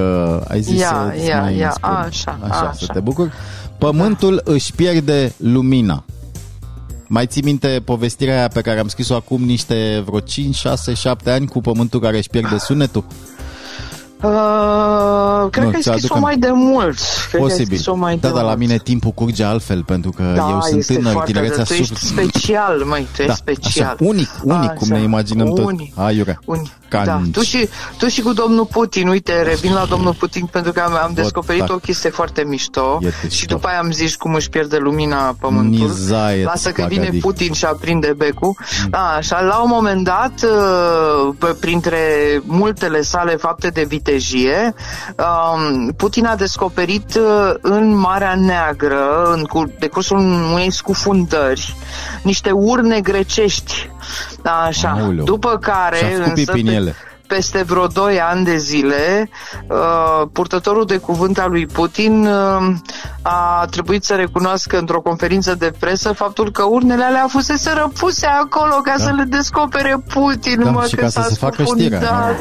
ai zis Ia, să ia, mai ia, spun. așa, așa, așa. să te bucur. Pământul își pierde lumina. Mai ții minte povestirea aia pe care am scris-o acum niște vreo 5, 6, 7 ani cu pământul care își pierde sunetul? Uh, cred Nu, că ai ți-aduc scris-o am- mai de mult. Cred că ai Posibil. scris-o mai Da, de dar la mult. mine timpul curge altfel, pentru că da, eu sunt este tânăr, foarte tinerețea tu ești suflet. special, măi, tu ești Da, special. așa, unic, unic, cum ne imaginăm tot. unic, Aiurea. Unic. Ca Da, în- tu și, tu și cu domnul Putin, uite, revin la domnul Putin pentru că am, am descoperit tac. o chestie foarte mișto Iete și și după aia am zis cum își pierde lumina pământul. Nizaie, Lasă că vine spagadi. Putin și aprinde becul. Mm. Da, așa, la un moment dat, uh, pe- printre multele sale fapte de vitejie, um, Putin a descoperit uh, în Marea Neagră, în cur- decursul unei scufundări, niște urne grecești. Da, așa. Aoleu. După care, Și-a făcut însă, pipi în pe- ele. Peste vreo 2 ani de zile, uh, purtătorul de cuvânt al lui Putin uh, a trebuit să recunoască într-o conferință de presă faptul că urnele alea fusese răpuse acolo ca Da. să le descopere Putin, Da, mă, și că ca s-a să se facă scufundat. știrea,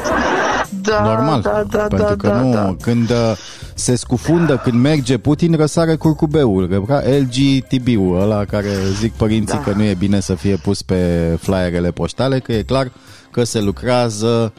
Da, Normal, da, da, pentru da, că da, nu, da. când uh, se scufundă, când merge Putin, răsare curcubeul, că- LGTB-ul ăla care zic părinții Da. că nu e bine să fie pus pe flyerele poștale, că e clar că se lucrează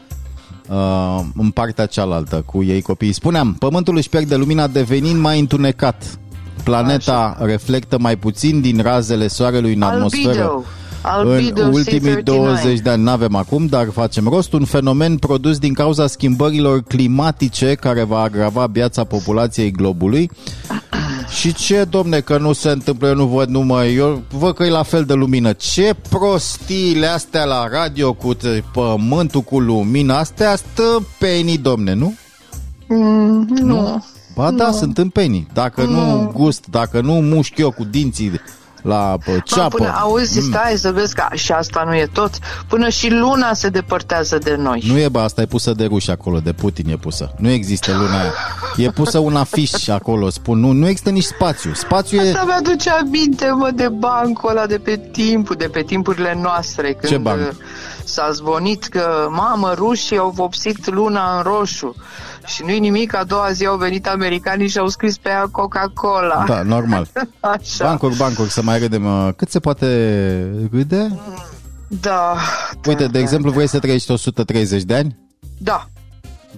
uh, în partea cealaltă cu ei copiii. Spuneam, pământul își pierde lumina devenind mai întunecat. Planeta Așa. reflectă mai puțin din razele soarelui în atmosferă. Albedo. Albedo În ultimii C39. 20 de ani n-avem acum, dar facem rost. Un fenomen produs din cauza schimbărilor climatice care va agrava viața populației globului. Și ce, domne, că nu se întâmplă, eu nu văd numai, eu văd că e la fel de lumină. Ce prostiile astea la radio cu t- pământul cu lumină, astea stâmpenii, domne, nu? Mm, nu. Ba da, sunt tâmpenii. Dacă nu gust, dacă nu mușchi eu cu dinții la pă, Bă, ceapă. până, auzi, mm, stai să vezi că și asta nu e tot. Până și luna se depărtează de noi. Nu e, bă, asta e pusă de ruși acolo, de Putin e pusă. Nu există luna aia. E pusă un afiș acolo, spun. Nu, nu există nici spațiu. Spațiu e... Asta mi-aduce aminte, mă, de bancul ăla de pe timpul, de pe timpurile noastre. Când Ce banc? uh, s-a zvonit că, mamă, rușii au vopsit luna în roșu. Și nu-i nimic, a doua zi au venit americanii și au scris pe ea Coca-Cola. Da, normal. Așa. Bancuri, bancuri, să mai râdem. uh, Cât se poate râde? Da. Uite, da, de exemplu, vrei să trăiești 130 de ani? Da.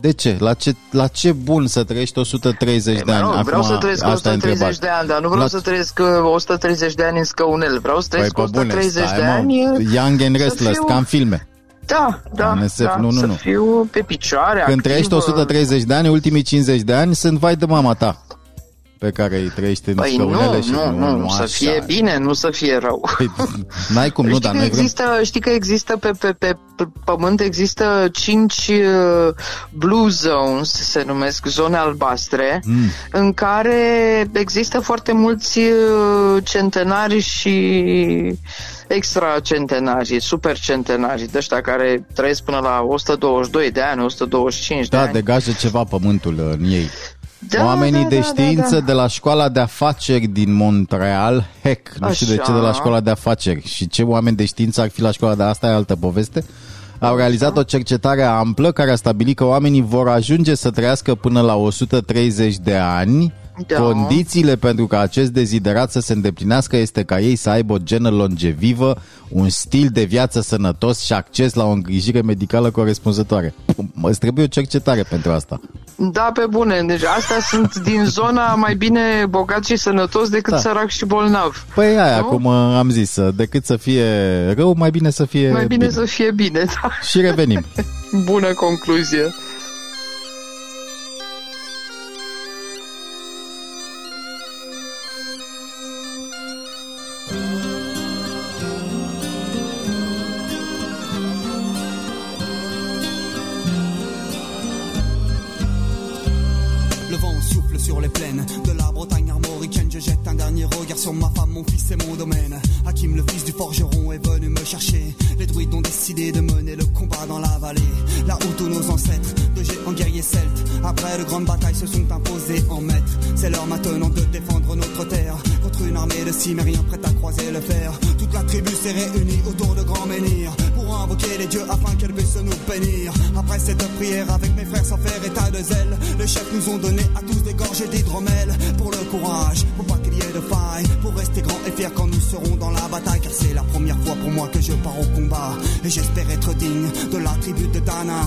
De ce? La ce, la ce bun să trăiești 130 de Mă, ani? nu, vreau Acum, să trăiesc asta e 130 întrebarea. de ani, dar nu vreau La- să trăiesc uh, 130 de ani în scăunel. Vreau să Păi, trăiesc pe bune, 130 stai, de mă, ani. uh, Young and să Restless, fiu- ca în filme. Da, da, NSF, da, nu, nu, să nu. fiu pe picioare, Când trăiești activă. 130 de ani, ultimii 50 de ani sunt vai de mama ta pe care îi trăiești în Păi scăunele nu, și nu, nu, nu, să așa. fie bine, nu să fie rău. Păi, n-ai cum, nu, știi, dar că noi vrem... există, știi că există pe, pe, pe p- pământ există cinci uh, blue zones, se numesc zone albastre, Mm. în care există foarte mulți uh, centenari și extracentenari, supercentenari, de ăștia care trăiesc până la 122 de ani, 125 de Da, ani. degajă ceva pământul în ei. Da, Oamenii da, de da, știință da, da. de la școala de afaceri din Montreal, HEC, nu știu de ce Așa. de la școala de afaceri și ce oameni de știință ar fi la școala de asta e altă poveste, au realizat o cercetare amplă care a stabilit că oamenii vor ajunge să trăiască până la 130 de ani. Da. Condițiile pentru ca acest deziderat să se îndeplinească este ca ei să aibă o genă longevivă, un stil de viață sănătos și acces la o îngrijire medicală corespunzătoare. Mă îți trebuie o cercetare pentru asta. Da, pe bune. Deci astea sunt din zona mai bine bogat și sănătos decât Da. sărac și bolnav. Păi aia, Nu? cum uh, am zis, uh, decât să fie rău, mai bine să fie Mai bine, să fie bine, da. Și revenim. Bună concluzie. Nous ont donné à tous des gorgées d'hydromel pour le courage, pour pas qu'il y ait de faille, pour rester grand et fier quand nous serons dans la bataille. Car c'est la première fois pour moi que je pars au combat et j'espère être digne de la tribu de Dana.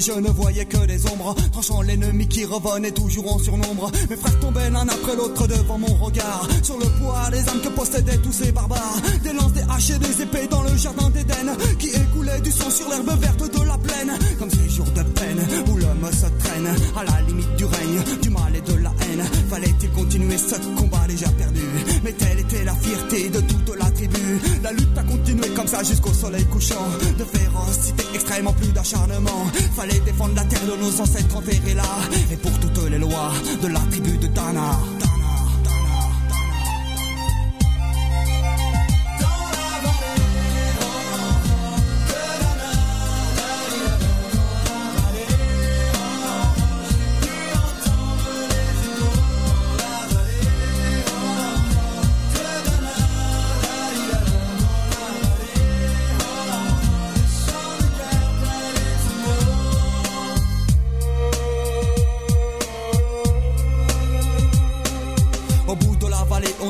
Je ne voyais que des ombres, tranchant l'ennemi qui revenait toujours en surnombre. Mes frères tombaient l'un après l'autre devant mon regard, sur le poids des âmes que possédaient tous ces barbares. Des lances, des haches et des épées dans le jardin d'Éden, qui écoulaient du sang sur l'herbe verte de la plaine, comme ces jours de peine où l'homme se traîne à la limite du règne, du Fallait-il continuer ce combat déjà perdu? Mais telle était la fierté de toute la tribu. La lutte a continué comme ça jusqu'au soleil couchant. De férocité extrêmement plus d'acharnement. Fallait défendre la terre de nos ancêtres enterrés là. Et pour toutes les lois de la tribu de Dana.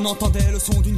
Entendait le son d'une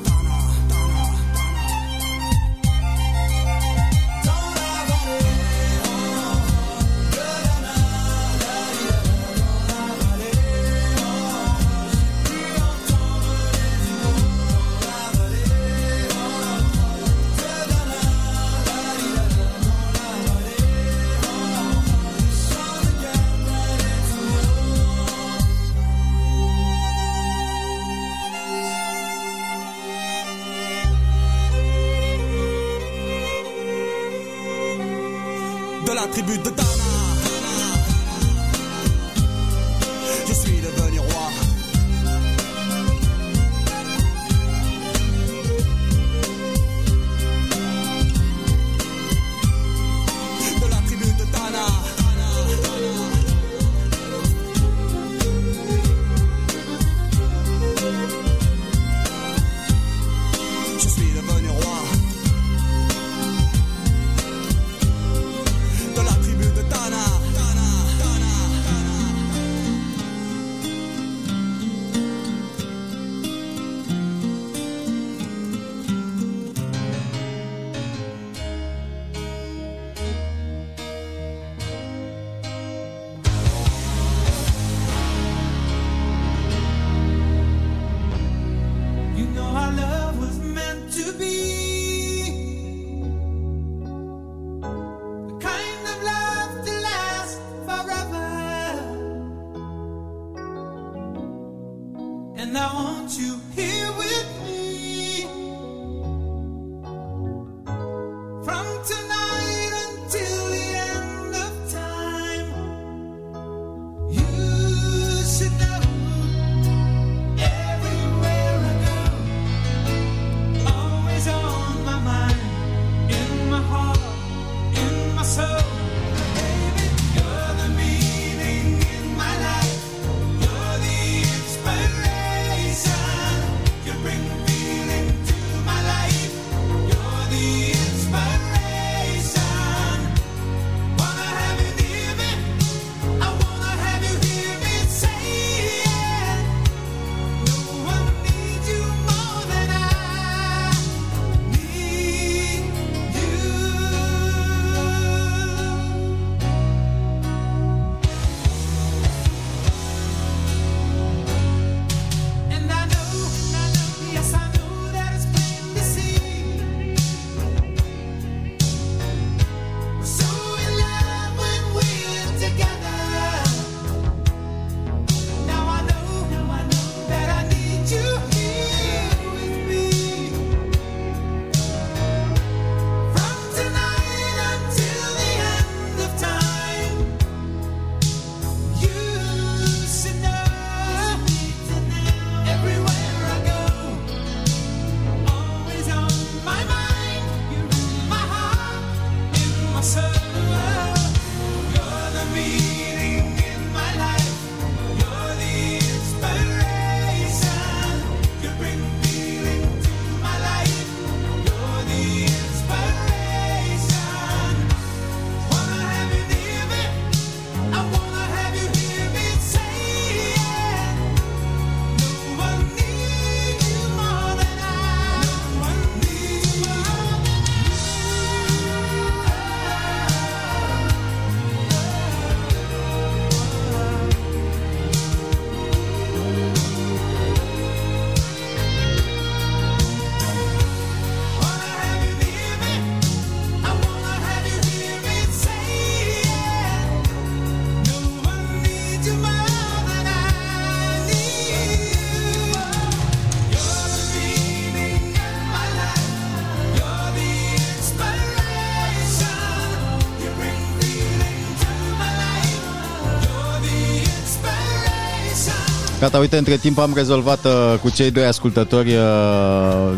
Gata, uite, între timp am rezolvat uh, cu cei doi ascultători. Uh,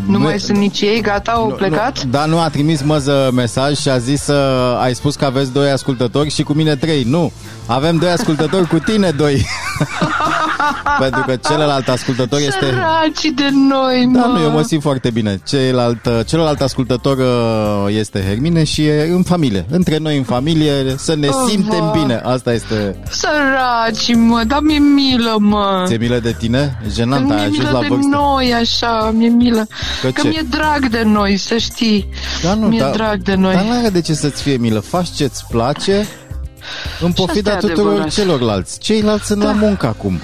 Nu mai sunt nici ei, gata, au plecat? Nu, da, nu, a trimis măză mesaj și a zis uh, ai spus că aveți doi ascultători și cu mine trei. Nu, avem doi ascultători cu tine doi. Pentru că celălalt ascultător este... Săraci de noi, mă. Da, nu, eu mă simt foarte bine. Celălalt, uh, celălalt ascultător uh, este Hermine și e în familie. Între noi în familie să ne Oh, simtem va. bine. Asta este... Săraci, mă, dar mi-e milă, mă. Ți-e milă de tine? Jenant, ai Mi-e ajuns milă la de vârstă. noi, așa, mi-e milă. Că Că ce? mi-e drag de noi, să știi. Da, nu, mi-e da, drag de noi. Dar nu are de ce să-ți fie milă. Faci ce-ți place în pofida asta e tuturor adevărat. celorlalți. Ceilalți sunt la muncă acum.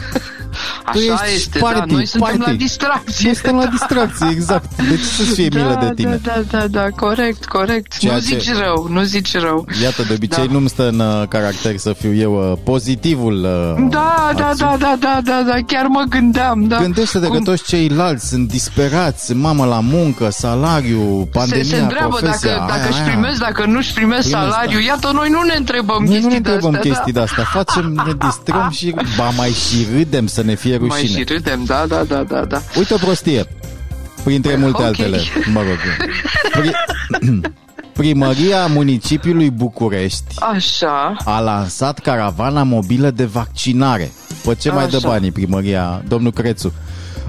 Așa ești este, party, da, noi suntem party. la distracție. Noi suntem la distracție, exact. De ce să-ți fie milă da, de tine? Da, da, da, da, corect, corect. Ceea nu ce- zici rău, nu zici rău. Iată, de obicei Da. nu-mi stă în uh, caracter să fiu eu uh, pozitivul. Uh, Da, da, da, da, da, da, da, chiar mă gândeam, da. Gândește-te că Cum toți ceilalți sunt disperați, sunt mamă la muncă, salariu, pandemia, se, se întreabă profesia, dacă, dacă aia, își aia. primesc, dacă nu își primesc Primesc, salariu. da. Iată, noi nu ne întrebăm Noi nu chestii ne întrebăm de-astea, chestii da. de astea, facem, ne distrăm și ba mai și râdem să ne fie Mai și rușine. râdem, da, da, da, da, da. Uite o prostie, printre multe Ok. altele, mă rog. Pri... Primăria municipiului București Așa, a lansat caravana mobilă de vaccinare. Pe ce mai dă Așa. banii primăria, domnul Crețu?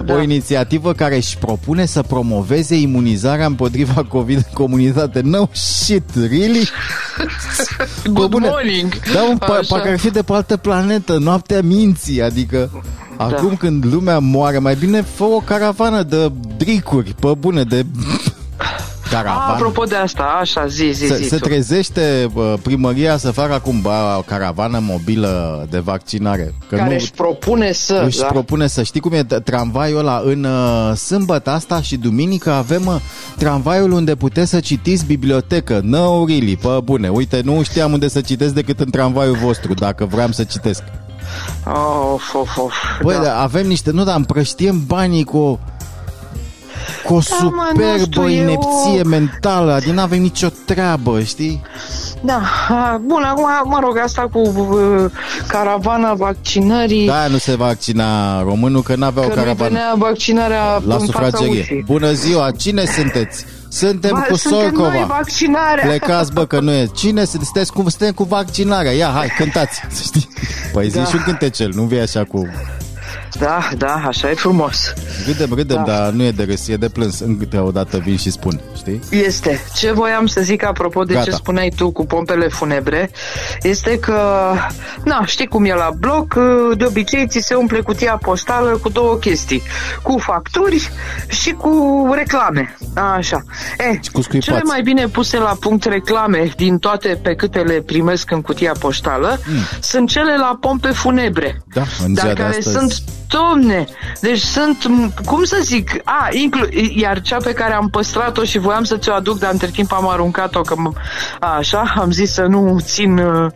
Da. O inițiativă care își propune să promoveze imunizarea împotriva COVID în comunitate. No shit, really? good bune. morning. Da, un pa- Așa. parcă ar fi de pe altă planetă, noaptea minții, adică... Acum când lumea moare, mai bine fă o caravană de dricuri, pe bune, de... A, Caravană. apropo de asta, așa, zi, zi, Se, zi se tu. trezește bă, primăria să facă acum ba, o caravană mobilă de vaccinare. Că care nu, își propune să, își da? propune să știi cum e t- tramvaiul ăla în uh, sâmbătă asta și duminică avem uh, tramvaiul unde puteți să citiți bibliotecă. No, really, pe bune. Uite, nu știam unde să citesc decât în tramvaiul vostru, dacă vreau să citesc. Of, of, of. Băi, da. da. avem niște, nu, dar împrăștiem banii cu o, cu o Da, mă, nu superbă știu, inepție eu- mentală, adică n-avem nicio treabă, știi? Da, a, bun, acum, mă rog, asta cu uh, caravana vaccinării, Da, nu se vaccina românul că n-avea o că nu caravană venea vaccinarea la în fața sufragerie. ușii. Bună ziua, cine sunteți? Suntem Ba, cu suntem Sorcova. noi vaccinarea. Plecați, bă, că nu e. Cine sunteți? Sunteți cu, suntem cu vaccinarea. Ia, hai, cântați. Să Știi? Păi zi Da. și un cântecel, nu vii așa cu... Da, da, așa e frumos. Râdem, râdem, Da. dar nu e de râs, e de plâns. Încă odată vin și spun, știi? Este. Ce voiam să zic apropo de Gata. ce spuneai tu cu pompele funebre, este că, na, știi cum e la bloc, de obicei ți se umple cutia postală cu două chestii, cu facturi și cu reclame. Așa. E, cu scuipați. cele mai bine puse la punct reclame din toate pe câte le primesc în cutia poștală sunt cele la pompe funebre. Da, în Dar ziua de care astăzi. sunt Domne, deci sunt, m, cum să zic, a, inclu, iar cea pe care am păstrat-o și voiam să ți-o aduc, dar între timp am aruncat-o, că m- a, așa, am zis să nu țin uh,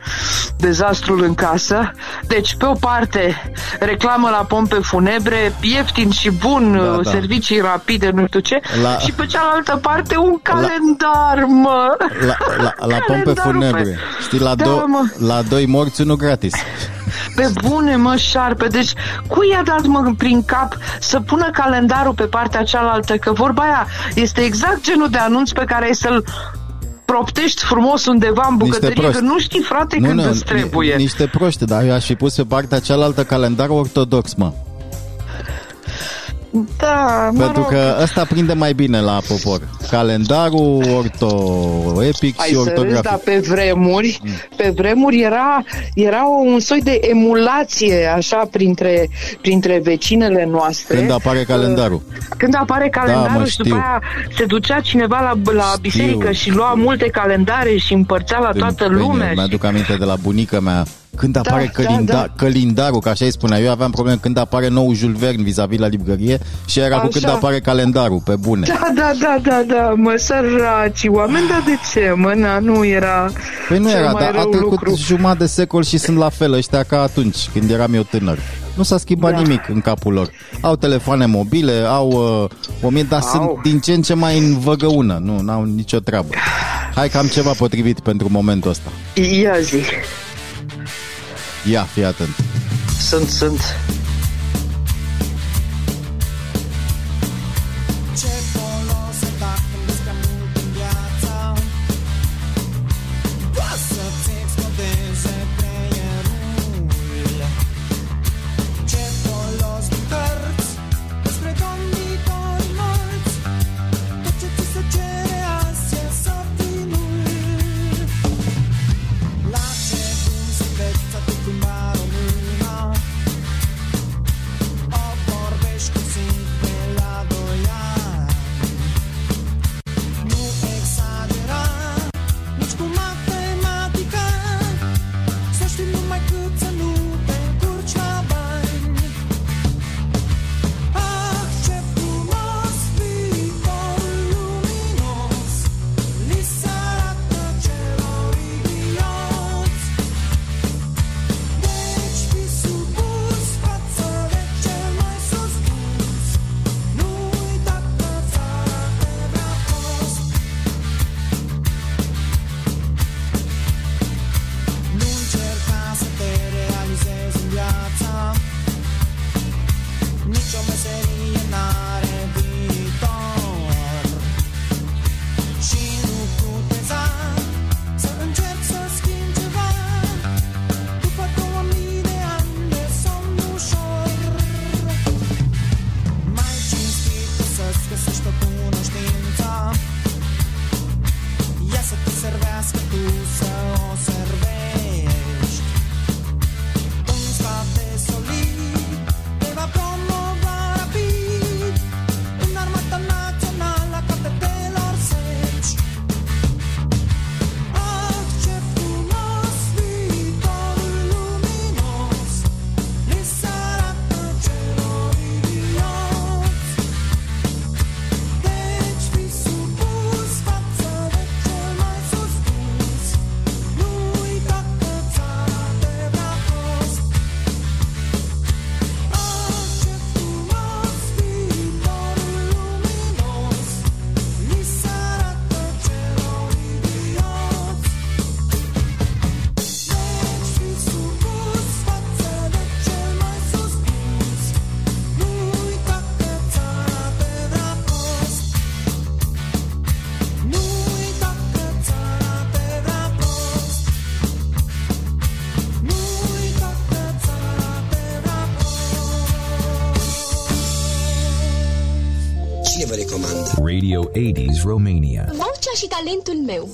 dezastrul în casă. Deci, pe o parte, reclamă la pompe funebre, ieftin și bun, Da, uh, da. servicii rapide, nu știu ce, La- și pe cealaltă parte un calendar, mă! La, la, la pompe Calendarul pe- funebre. Știi, la, Da, do, mă. la doi morți, unul gratis. Pe bune, mă, șarpe. Deci, cui i-a dat, mă, prin cap să pună calendarul pe partea cealaltă? Că vorba aia este exact genul de anunț pe care ai să-l proptești frumos undeva în bucătărie, că proști. nu știi, frate, când îți trebuie. ni- niște proști, dar eu aș fi pus pe partea cealaltă calendar ortodox, mă. Da, mă Pentru rog. că ăsta prinde mai bine la popor. Calendarul orto epic Ai și să râzi, ortografic. dar pe vremuri, pe vremuri era, era un soi de emulație, așa, printre, printre vecinele noastre. Când apare calendarul. Când apare calendarul Da, mă, și după știu. aia se ducea cineva la, la Știu. biserică și lua multe calendare și împărțea la toată În- lumea. bine, Mi-aduc aminte de la bunica mea când apare da, călinda, da. călindarul, că așa îi spunea. Eu aveam probleme când apare nou Jules Verne vis-a-vis la librărie și era cu Așa. când apare calendarul, pe bune. Da, da, da, da, da, mă, săraci oameni, dar de ce, mă, na, nu era Păi nu cel era, mai dar a rău trecut lucru. jumătate de secol și sunt la fel ăștia ca atunci, când eram eu tânăr. Nu s-a schimbat Da. nimic în capul lor. Au telefoane mobile, au uh, o mie, dar Au. sunt din ce în ce mai în văgăună. Nu, n-au nicio treabă. Hai că am ceva potrivit pentru momentul ăsta. Ia zi, Ia, fii atent. sunt, sunt. 80s Romania. Vocea și talentul meu.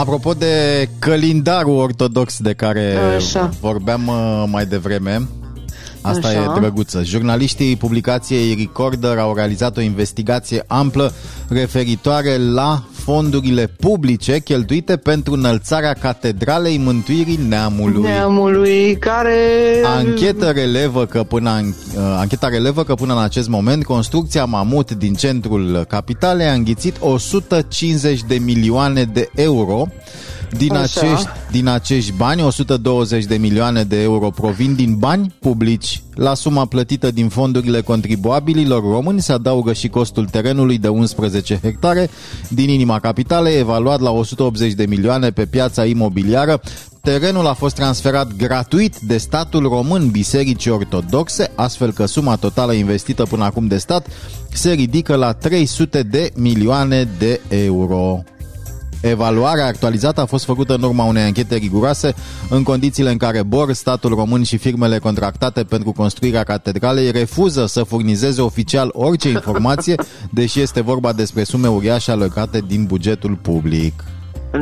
Apropo de calendarul ortodox de care Așa. vorbeam uh, mai devreme, asta Așa. e drăguță. Jurnaliștii publicației Recorder au realizat o investigație amplă referitoare la fondurile publice cheltuite pentru înălțarea Catedralei Mântuirii Neamului. Neamului care... Ancheta relevă că până în, uh, ancheta relevă că până în acest moment construcția Mamut din centrul capitalei a înghițit 150 de milioane de euro. Din Așa. acești, din acești bani, 120 de milioane de euro provin din bani publici. La suma plătită din fondurile contribuabililor români se adaugă și costul terenului de 11 hectare din inima capitalei, evaluat la 180 de milioane pe piața imobiliară. Terenul a fost transferat gratuit de statul român Bisericii Ortodoxe, astfel că suma totală investită până acum de stat se ridică la 300 de milioane de euro. Evaluarea actualizată a fost făcută în urma unei anchete riguroase în condițiile în care BOR, statul român și firmele contractate pentru construirea catedralei refuză să furnizeze oficial orice informație, deși este vorba despre sume uriașe alocate din bugetul public.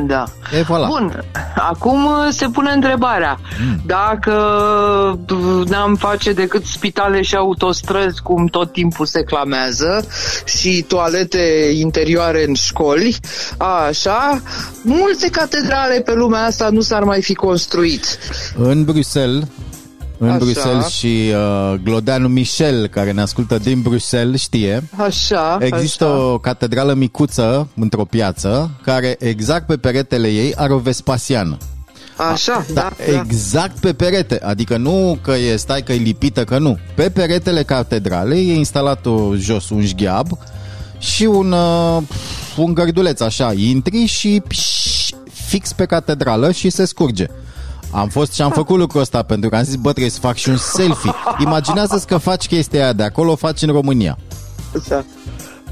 Da. E, voilà. Bun, acum uh, se pune întrebarea Mm. dacă uh, n-am face decât spitale și autostrăzi cum tot timpul se clamează și toalete interioare în școli, așa, multe catedrale pe lumea asta nu s-ar mai fi construit. În Bruxelles, în Așa. Bruxelles și uh, Glodeanu Michel, care ne ascultă din Bruxelles, știe, Așa, Există așa. o catedrală micuță într-o piață care exact pe peretele ei are o Vespasiană. Așa, da, da. Exact pe perete, adică nu că e, stai că e lipită, că nu. Pe peretele catedralei e instalat o, jos un șgheab și un, uh, un gărduleț așa, intri și pșșș, fix pe catedrală și se scurge. Am fost și am făcut lucrul ăsta pentru că am zis, bă, trebuie să fac și un selfie. Imaginează-ți că faci chestia aia de acolo, o faci în România. Da.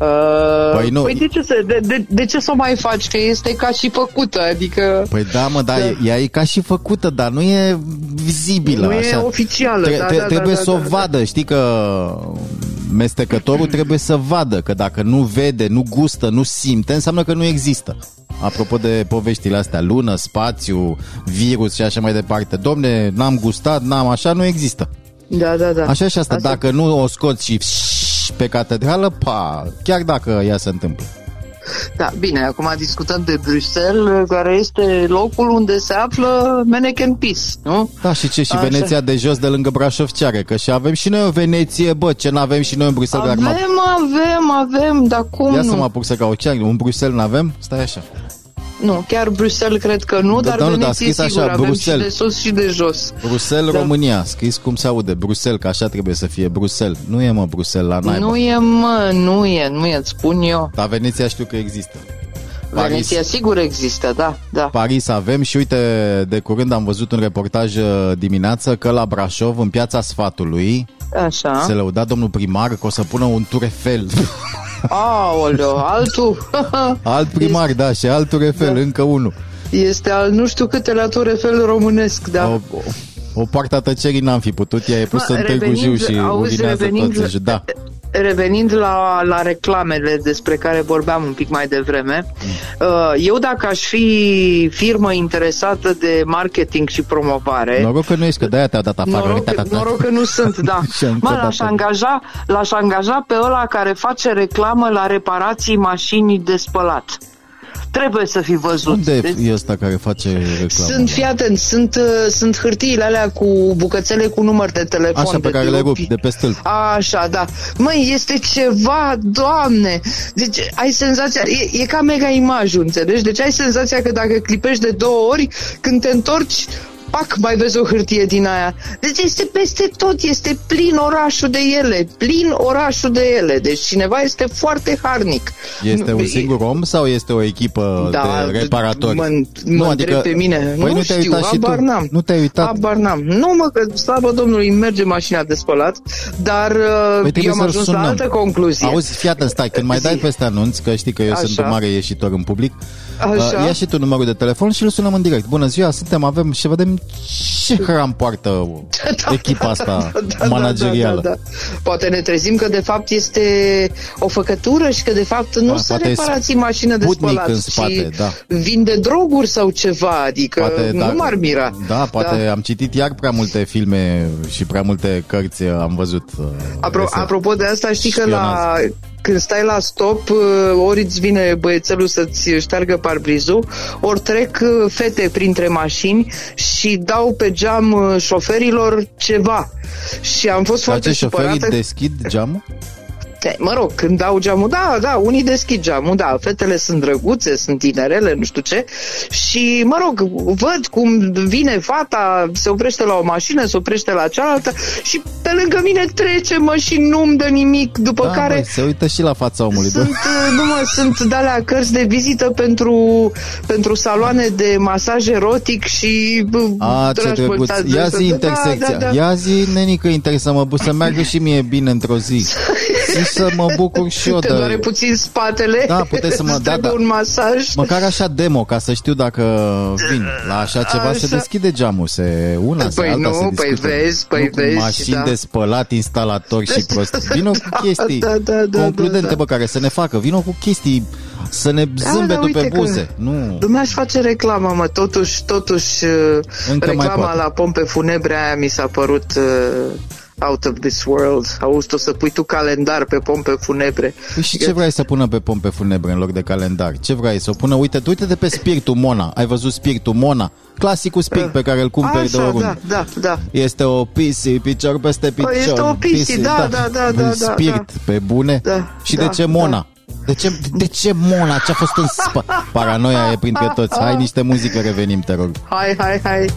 Uh, Păi nu. Păi de ce, să, de, de, de ce să o mai faci? Că este ca și făcută, adică... Păi da, mă, da, e- ea e ca și făcută, dar nu e vizibilă. Nu e așa. oficială, da, da, trebuie da, să o da, da. vadă, știi că mestecătorul trebuie să vadă, că dacă nu vede, nu gustă, nu simte, înseamnă că nu există. Apropo de poveștile astea, lună, spațiu, virus și așa mai departe. Domne, n-am gustat, n-am așa, nu există. Da, da, da. Așa și asta, Asta- dacă nu o scoți și pe catedrală, pa, chiar dacă ea se întâmplă. Da, bine, acum discutăm de Bruxelles, care este locul unde se află Mannequin Peace, nu? Da, și ce? Și Așa. Veneția de jos de lângă Brașov ce are? Că și avem și noi o Veneție, bă, ce n-avem și noi în Bruxelles? Avem, dar acum- avem, avem, dar cum Ia nu? să mă apuc să caut ce Un Bruxelles n-avem? Stai așa. Nu, chiar Bruxelles cred că nu, Da, dar da, nu, da, Veneție scris sigur așa, avem Bruxelles. și de sus și de jos. Bruxelles, Da. România. Scris cum se aude. Bruxelles, că așa trebuie să fie. Bruxelles. Nu e, mă, Bruxelles la naiba. Nu e, mă, nu e, nu e, îți spun eu. Dar Veneția știu că există. Paris. Veneția sigur există, da, da. Paris avem și uite, de curând am văzut un reportaj uh, dimineață că la Brașov, în piața Sfatului, Așa. se lăuda domnul primar că o să pună un Turefel. Aoleo, altul Alt primar, da, și alt Turefel, Da. încă unul. este al nu știu câte la Torefel românesc, da. O, o, o parte a tăcerii n-am fi putut, ea e pusă Mă, în Târgu revenind- Jiu și auzi, urinează revenind- toți. Da. Revenind la, la reclamele despre care vorbeam un pic mai devreme, Mm. uh, eu dacă aș fi firmă interesată de marketing și promovare, Noroc că nu ești, că de-aia te-a dat afară. Noroc, Ta, ta, ta. noroc că nu sunt, da. Și încă Mă, o l-aș dată. angaja, l-aș angaja pe ăla care face reclamă la reparații mașinii de spălat. Trebuie să fi văzut. Unde Deci- e ăsta care face reclamă? Sunt, fii atent, sunt, uh, sunt hârtiile alea cu bucățele cu număr de telefon. Așa, pe de care le tiopi. rupi de pe stâlp. Așa, da. Măi, este ceva, doamne! Deci ai senzația, e, e ca mega imajul, înțelegi? Deci ai senzația că dacă clipești de două ori, când te întorci, pac, mai vezi o hârtie din aia. Deci este peste tot, este plin orașul de ele, plin orașul de ele. Deci cineva este foarte harnic. Este un Nu, singur om sau este o echipă Da, de reparatori? Mă, mă întreb pe mine. Păi nu, nu te-ai știu, uitat și habar tu? n-am. Nu te-ai uitat? Habar n-am. Nu, mă, că slavă Domnului, îmi merge mașina de spălat, dar Păi uh, eu trebuie am să-l ajuns sunăm. la altă concluzie. Auzi, fii atent, stai, când mai dai Zi. peste anunț, că știi că eu Așa. sunt un mare ieșitor în public, Așa. Uh, Ia și tu numărul de telefon și îl sunăm în direct. Bună ziua, suntem, avem și vedem ce hram poartă echipa asta managerială. Da, da, da. Poate ne trezim că de fapt este o făcătură și că de fapt nu Da, sunt poate e reparații mașină de Sputnik spălat în spate, și da. vinde droguri sau ceva, adică Poate, nu da, m-ar mira. Da, poate am citit iar prea multe filme și prea multe cărți am văzut. uh, Apro- dese- apropo de asta, știi că la, Șpionaj. Când stai la stop, uh, ori îți vine băiețelul să-ți șteargă parbrizul, ori trec uh, fete printre mașini și dau pe geam uh, șoferilor ceva. Și am fost Dar foarte ce șoferii supărată. deschid geamul? Te- Mă rog, când dau geamul, da, da, unii deschid geamul, da, fetele sunt drăguțe, sunt tinerele, nu știu ce, și, mă rog, văd cum vine fata, se oprește la o mașină, se oprește la cealaltă și pe lângă mine trece, mă, și nu-mi dă nimic, după Da, care măi, se uită și la fața omului. sunt, uh, nu mă, sunt de alea cărți de vizită pentru, pentru saloane de masaj erotic și bă, A, ce dragi drăguț. păltați, Ia da, zi da, intersecția. da, da. Ia zi, nenică, interesă mă să meargă și mie bine într-o zi. Și să mă bucur și eu Te de... doare puțin spatele, Da, puteți să mă- îți da, trebuie da. un masaj. Măcar așa demo, ca să știu dacă vin. La așa ceva se Așa. deschide geamul, se una, se Păi alta, nu, se păi discută. vezi, păi nu cu vezi, mașini da. de spălat, instalatori și prostii. Vino cu Da, chestii da, da, da, concludente, da, da. bă, care să ne facă. Vino cu chestii să ne Da, zâmbetul da, pe uite că buze. Nu. Lumea își face reclama, mă, totuși, totuși uh, Încă mai reclama poate. la pompe funebre aia mi s-a părut uh, out of this world. Auzi, tu să pui tu calendar pe pompe funebre. Păi și ce vrei să pună pe pompe funebre în loc de calendar? Ce vrei să o pună? Uite, uite de pe spiritul Mona. Ai văzut spiritul Mona? Clasicul spirit pe care îl cumperi de Așa, oriunde. da, da, da. Este o pisi, picior peste picior. este o pisi, da, da, da, da, da, Spirit, da. pe bune. Da, și da, de ce Mona? De ce, de ce Mona? Ce a fost în spă? Paranoia e printre toți. Hai niște muzică, revenim, te rog. Hai, hai, hai.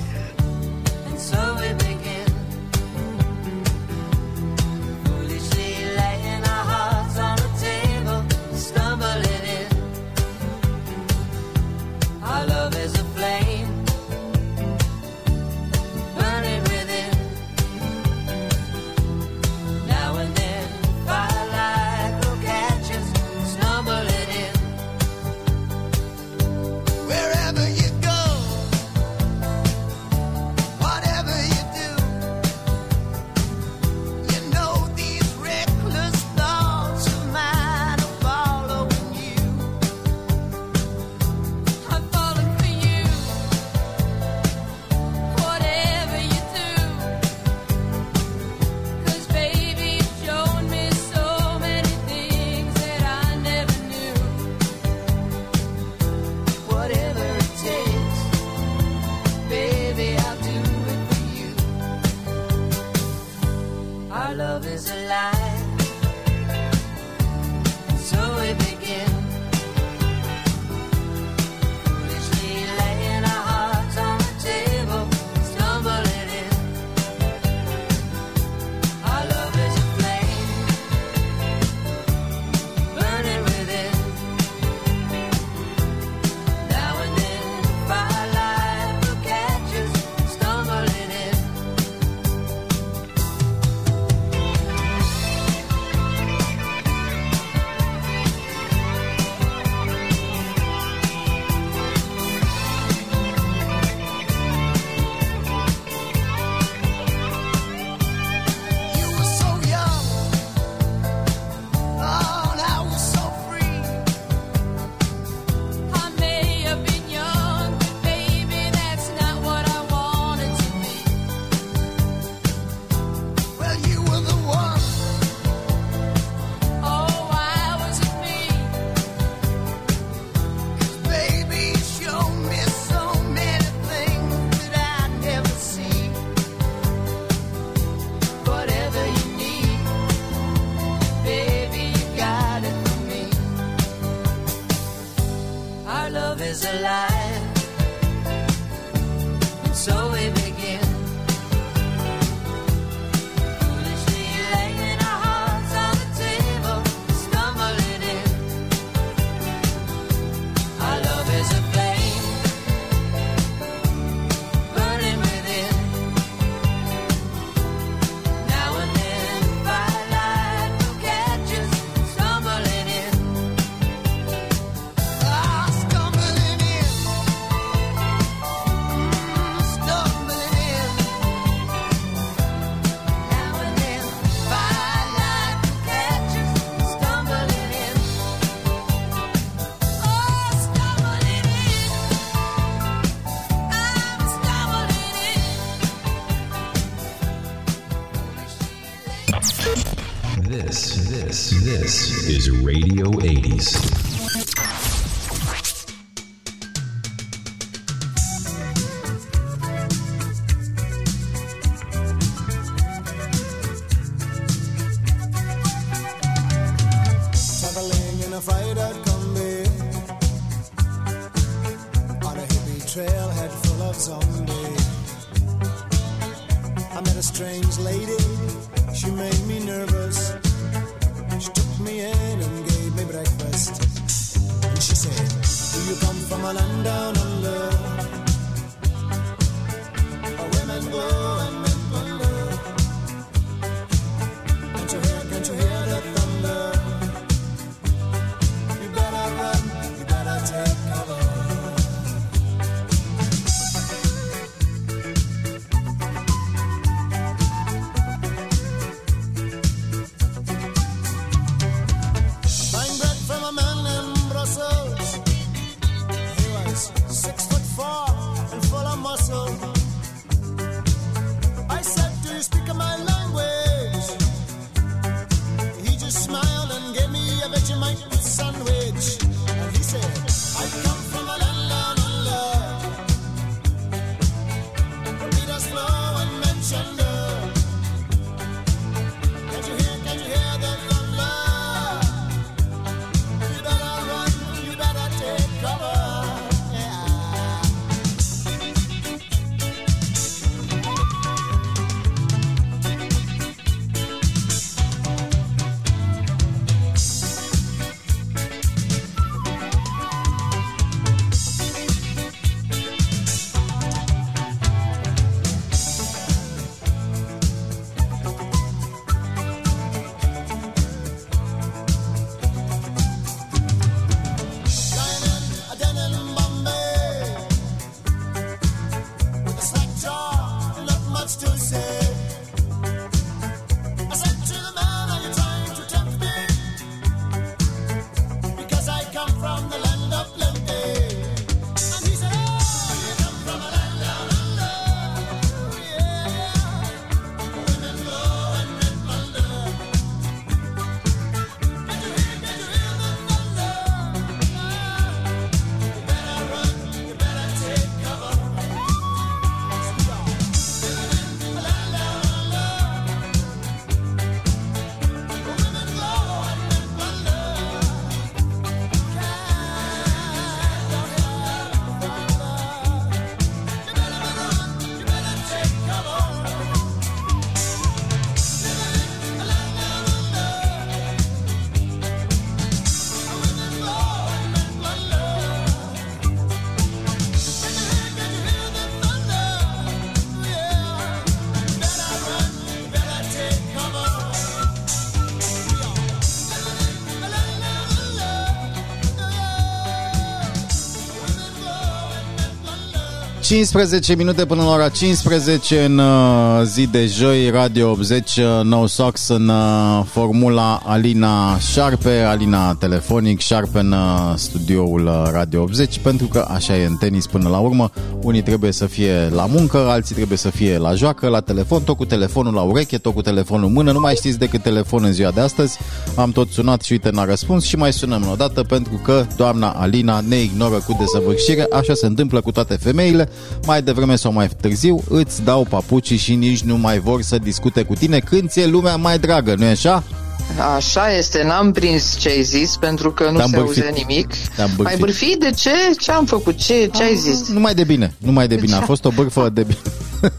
80s. 15 minute până la ora 15 în uh, zi de joi, Radio 80, uh, No Socks în uh, formula Alina Șarpe, Alina telefonic, Șarpe în uh, studioul uh, Radio 80, pentru că așa e în tenis până la urmă. Unii trebuie să fie la muncă, alții trebuie să fie la joacă, la telefon, tot cu telefonul la ureche, tot cu telefonul în mână. Nu mai știți decât telefon în ziua de astăzi. Am tot sunat și uite n-a răspuns și mai sunăm o dată pentru că doamna Alina ne ignoră cu desăvârșire. Așa se întâmplă cu toate femeile. Mai devreme sau mai târziu îți dau papucii și nici nu mai vor să discute cu tine când ți-e lumea mai dragă, nu-i așa? Așa este, n-am prins ce ai zis pentru că nu Te-am se bârfit. auzea nimic. Te-am bârfit. Mai bârfit? De ce? Ce am făcut? Ce, ce ai zis? Numai de bine, numai de bine. A fost o bârfă de bine.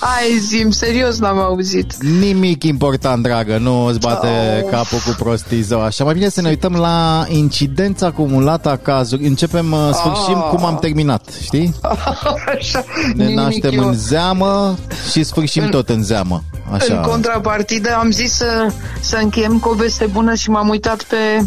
Hai zi serios n-am auzit. Nimic important, dragă, nu îți bate Oh. capul cu prostii zău. Așa, mai bine să ne uităm la incidența acumulată a cazuri. Începem, uh, sfârșim Ah. cum am terminat, știi? Așa, Ne nimic naștem eu. în zeamă și sfârșim tot în zeamă. Așa. În contrapartidă am zis să, să încheiem cu o veste bună și m-am uitat pe,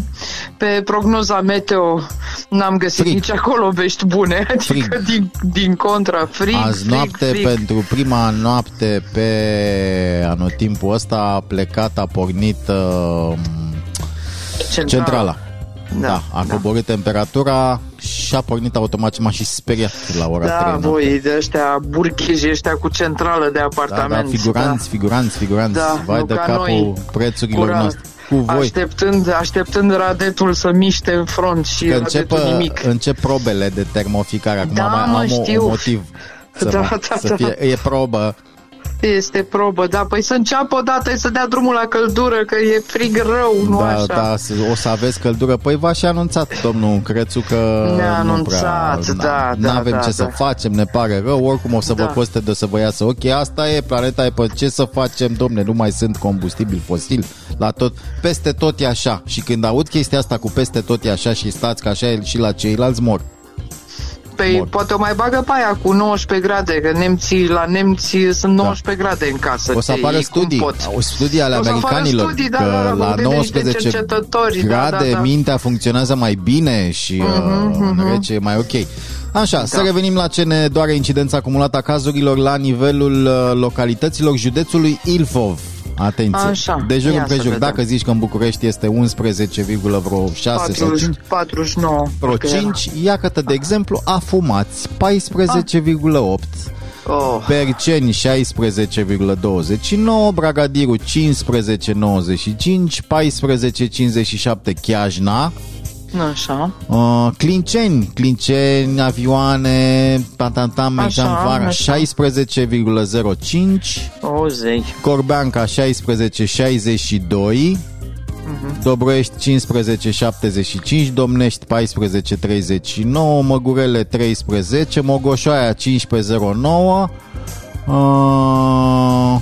pe prognoza meteo. N-am găsit Frig. nici acolo vești bune. Adică din, din contra, frig, Azi frig, noapte, frig. pentru prima noapte pe anotimpul ăsta a plecat, a pornit uh, Centrala. centrala. Da, Da, a coborât temperatura și a pornit automat și m-a și speriat la ora 3 Da, noapte. voi de ăștia burghezi ăștia cu centrală de Da, apartament. da, figuranți, figuranți, figuranți. Da, Vai nu de ca capul noi, prețurilor Cura, noastre. cu voi. Așteptând, așteptând radetul să miște în front și Că încep, radetul nimic. încep probele de termoficare. Acum Da, mai mă, am o- știu. un motiv să, Da, mă- da, să da. fie, e probă. Este probă, da. Păi să înceapă odată, să dea drumul la căldură, că e frig rău, nu da, așa. da, să- o să aveți căldură. Păi v-aș și anunțat domnul Crețu că Ne-a nu anunțat, prea, da, da, N-avem da, ce da. să facem, ne pare rău, oricum o să vă Da. coste de o să vă iasă. Ok, asta e, planeta e pe ce să facem, domne, nu mai sunt combustibil fosil la tot, peste tot e așa. Și când aud chestia asta cu peste tot e așa și stați că așa e și la ceilalți mor. Păi Mor. poate o mai bagă pe aia cu 19 grade, că nemții, la nemți sunt 19 grade în casă. Da. O să Ei, apară cum studii, pot? o studii ale O să apară americanilor studii, da, că da, da, la de- de- de 19 cercetători, da, grade da, da. mintea funcționează mai bine și uh, în rece e mai ok. Așa, să Da. revenim la ce ne doare incidența acumulată a cazurilor la nivelul uh, localităților județului Ilfov. Atenție. Așa, de jur ia împrejur. să vedem. Dacă zici că în București este 11,6 sau 40, 5, 49. Pro 5, iată de exemplu, afumați 14,8 Oh, Perceni 16,29, Bragadiru 15,95, 14,57 Chiajna, așa. uh, Clinceni, Clinceni, avioane, Tantantam, Așa, Meitan Vara așa. 16,05, O zei. Corbeanca 16,62, Dobroiești 15,75, Domnești 14,39, Măgurele 13, Mogoșoaia 15,09, uh,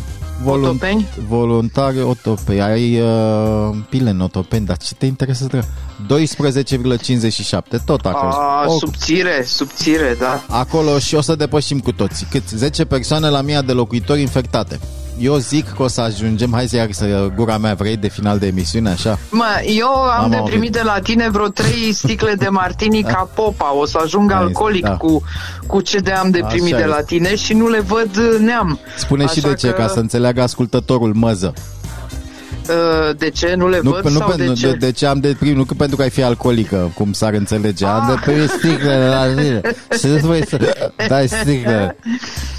volunt- Otopeni? Voluntari Otopeni, ai uh, pile în Otopeni, dar ce te interesează? 12,57, tot acolo. A, O- subțire, subțire, da. Acolo și o să depășim cu toții. Cât? 10 persoane la 1000 de locuitori infectate. Eu zic că o să ajungem, hai să iar să gura mea vrei de final de emisiune, așa? Mă, eu am, Am de auzit. primit de la tine vreo trei sticle de martini ca popa. O să ajung Ai, alcoolic da. cu, cu ce de am de Așa primit de la este. tine și nu le văd uh, neam. Spune și Așa de ce, că, ca să înțeleagă ascultătorul măză. Uh, De ce? Nu le Nu, văd nu, sau de pentru, ce? de, de ce am de primit, nu că pentru că ai fi alcoolică, cum s-ar înțelege. Am de primit sticlele la zile. Și nu voi să dai sticlele.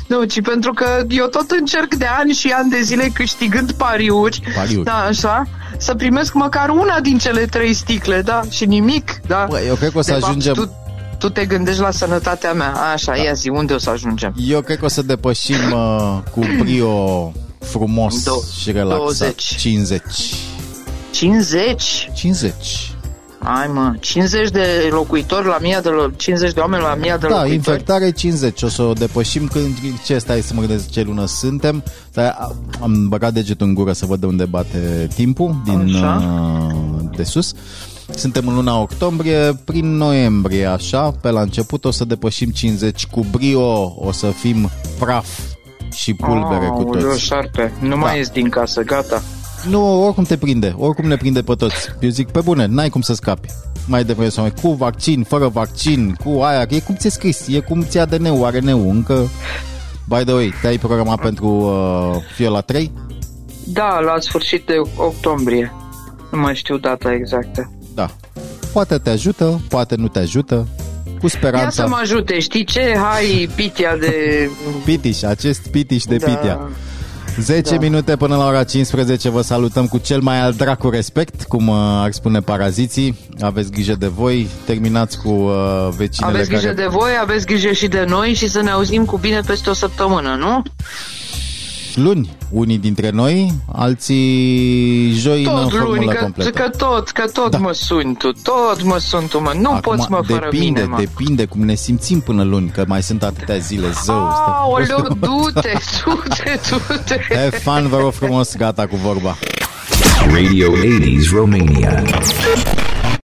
Nu, ci pentru că eu tot încerc de ani și ani de zile câștigând pariuri, Pariuri. da, așa, să primesc măcar una din cele trei sticle, da, și nimic, da. Bă, eu cred că o să de ajungem- Fapt, tu, tu te gândești la sănătatea mea, așa, da. ia zi, unde o să ajungem? Eu cred că o să depășim uh, cu brio frumos Do- și relaxat. 20. 50. 50? 50. Ai mă, 50 de locuitori la mie de lo- 50 de oameni la mie de Da, locuitori. infectare 50. O să o depășim când ce stai să mă gândesc ce lună suntem. Stai, a- am băgat degetul în gură să văd de unde bate timpul din Așa. uh, de sus. Suntem în luna octombrie, prin noiembrie, așa, pe la început o să depășim 50 cu brio, o să fim praf și pulbere cu Aoleu, toți. șarpe, nu Da. mai ies din casă, gata. Nu, oricum te prinde, oricum ne prinde pe toți. Eu zic, pe bune, n-ai cum să scapi. Mai devreme sau mai, cu vaccin, fără vaccin, cu aia, e cum ți-e scris, e cum ți ADN-ul, ARN-ul, încă... By the way, te-ai programat pentru uh, Fiola 3? Da, la sfârșit de octombrie. Nu mai știu data exactă. Da. Poate te ajută, poate nu te ajută, cu Ia speranța. să mă ajute, știi ce? Hai, pitia de... Pitiș, acest pitiș de Da. pitia. 10 Da. minute până la ora 15 vă salutăm cu cel mai al dracu respect, cum uh, ar spune paraziții. Aveți grijă de voi, terminați cu uh, vecinele Aveți grijă care... de voi, aveți grijă și de noi și să ne auzim cu bine peste o săptămână, nu? Luni, unii dintre noi, alții joi în Tot formulă luni, că, completă. că tot, că tot Da. mă suni tu, tot mă suni tu, mă. Nu Acum, poți, mă, fără depinde, mine, mă. depinde cum ne simțim până luni, că mai sunt atâtea zile zău. Aoleu, du-te, du-te, du-te. Have fun, vă rog frumos, gata cu vorba. Radio 80s Romania.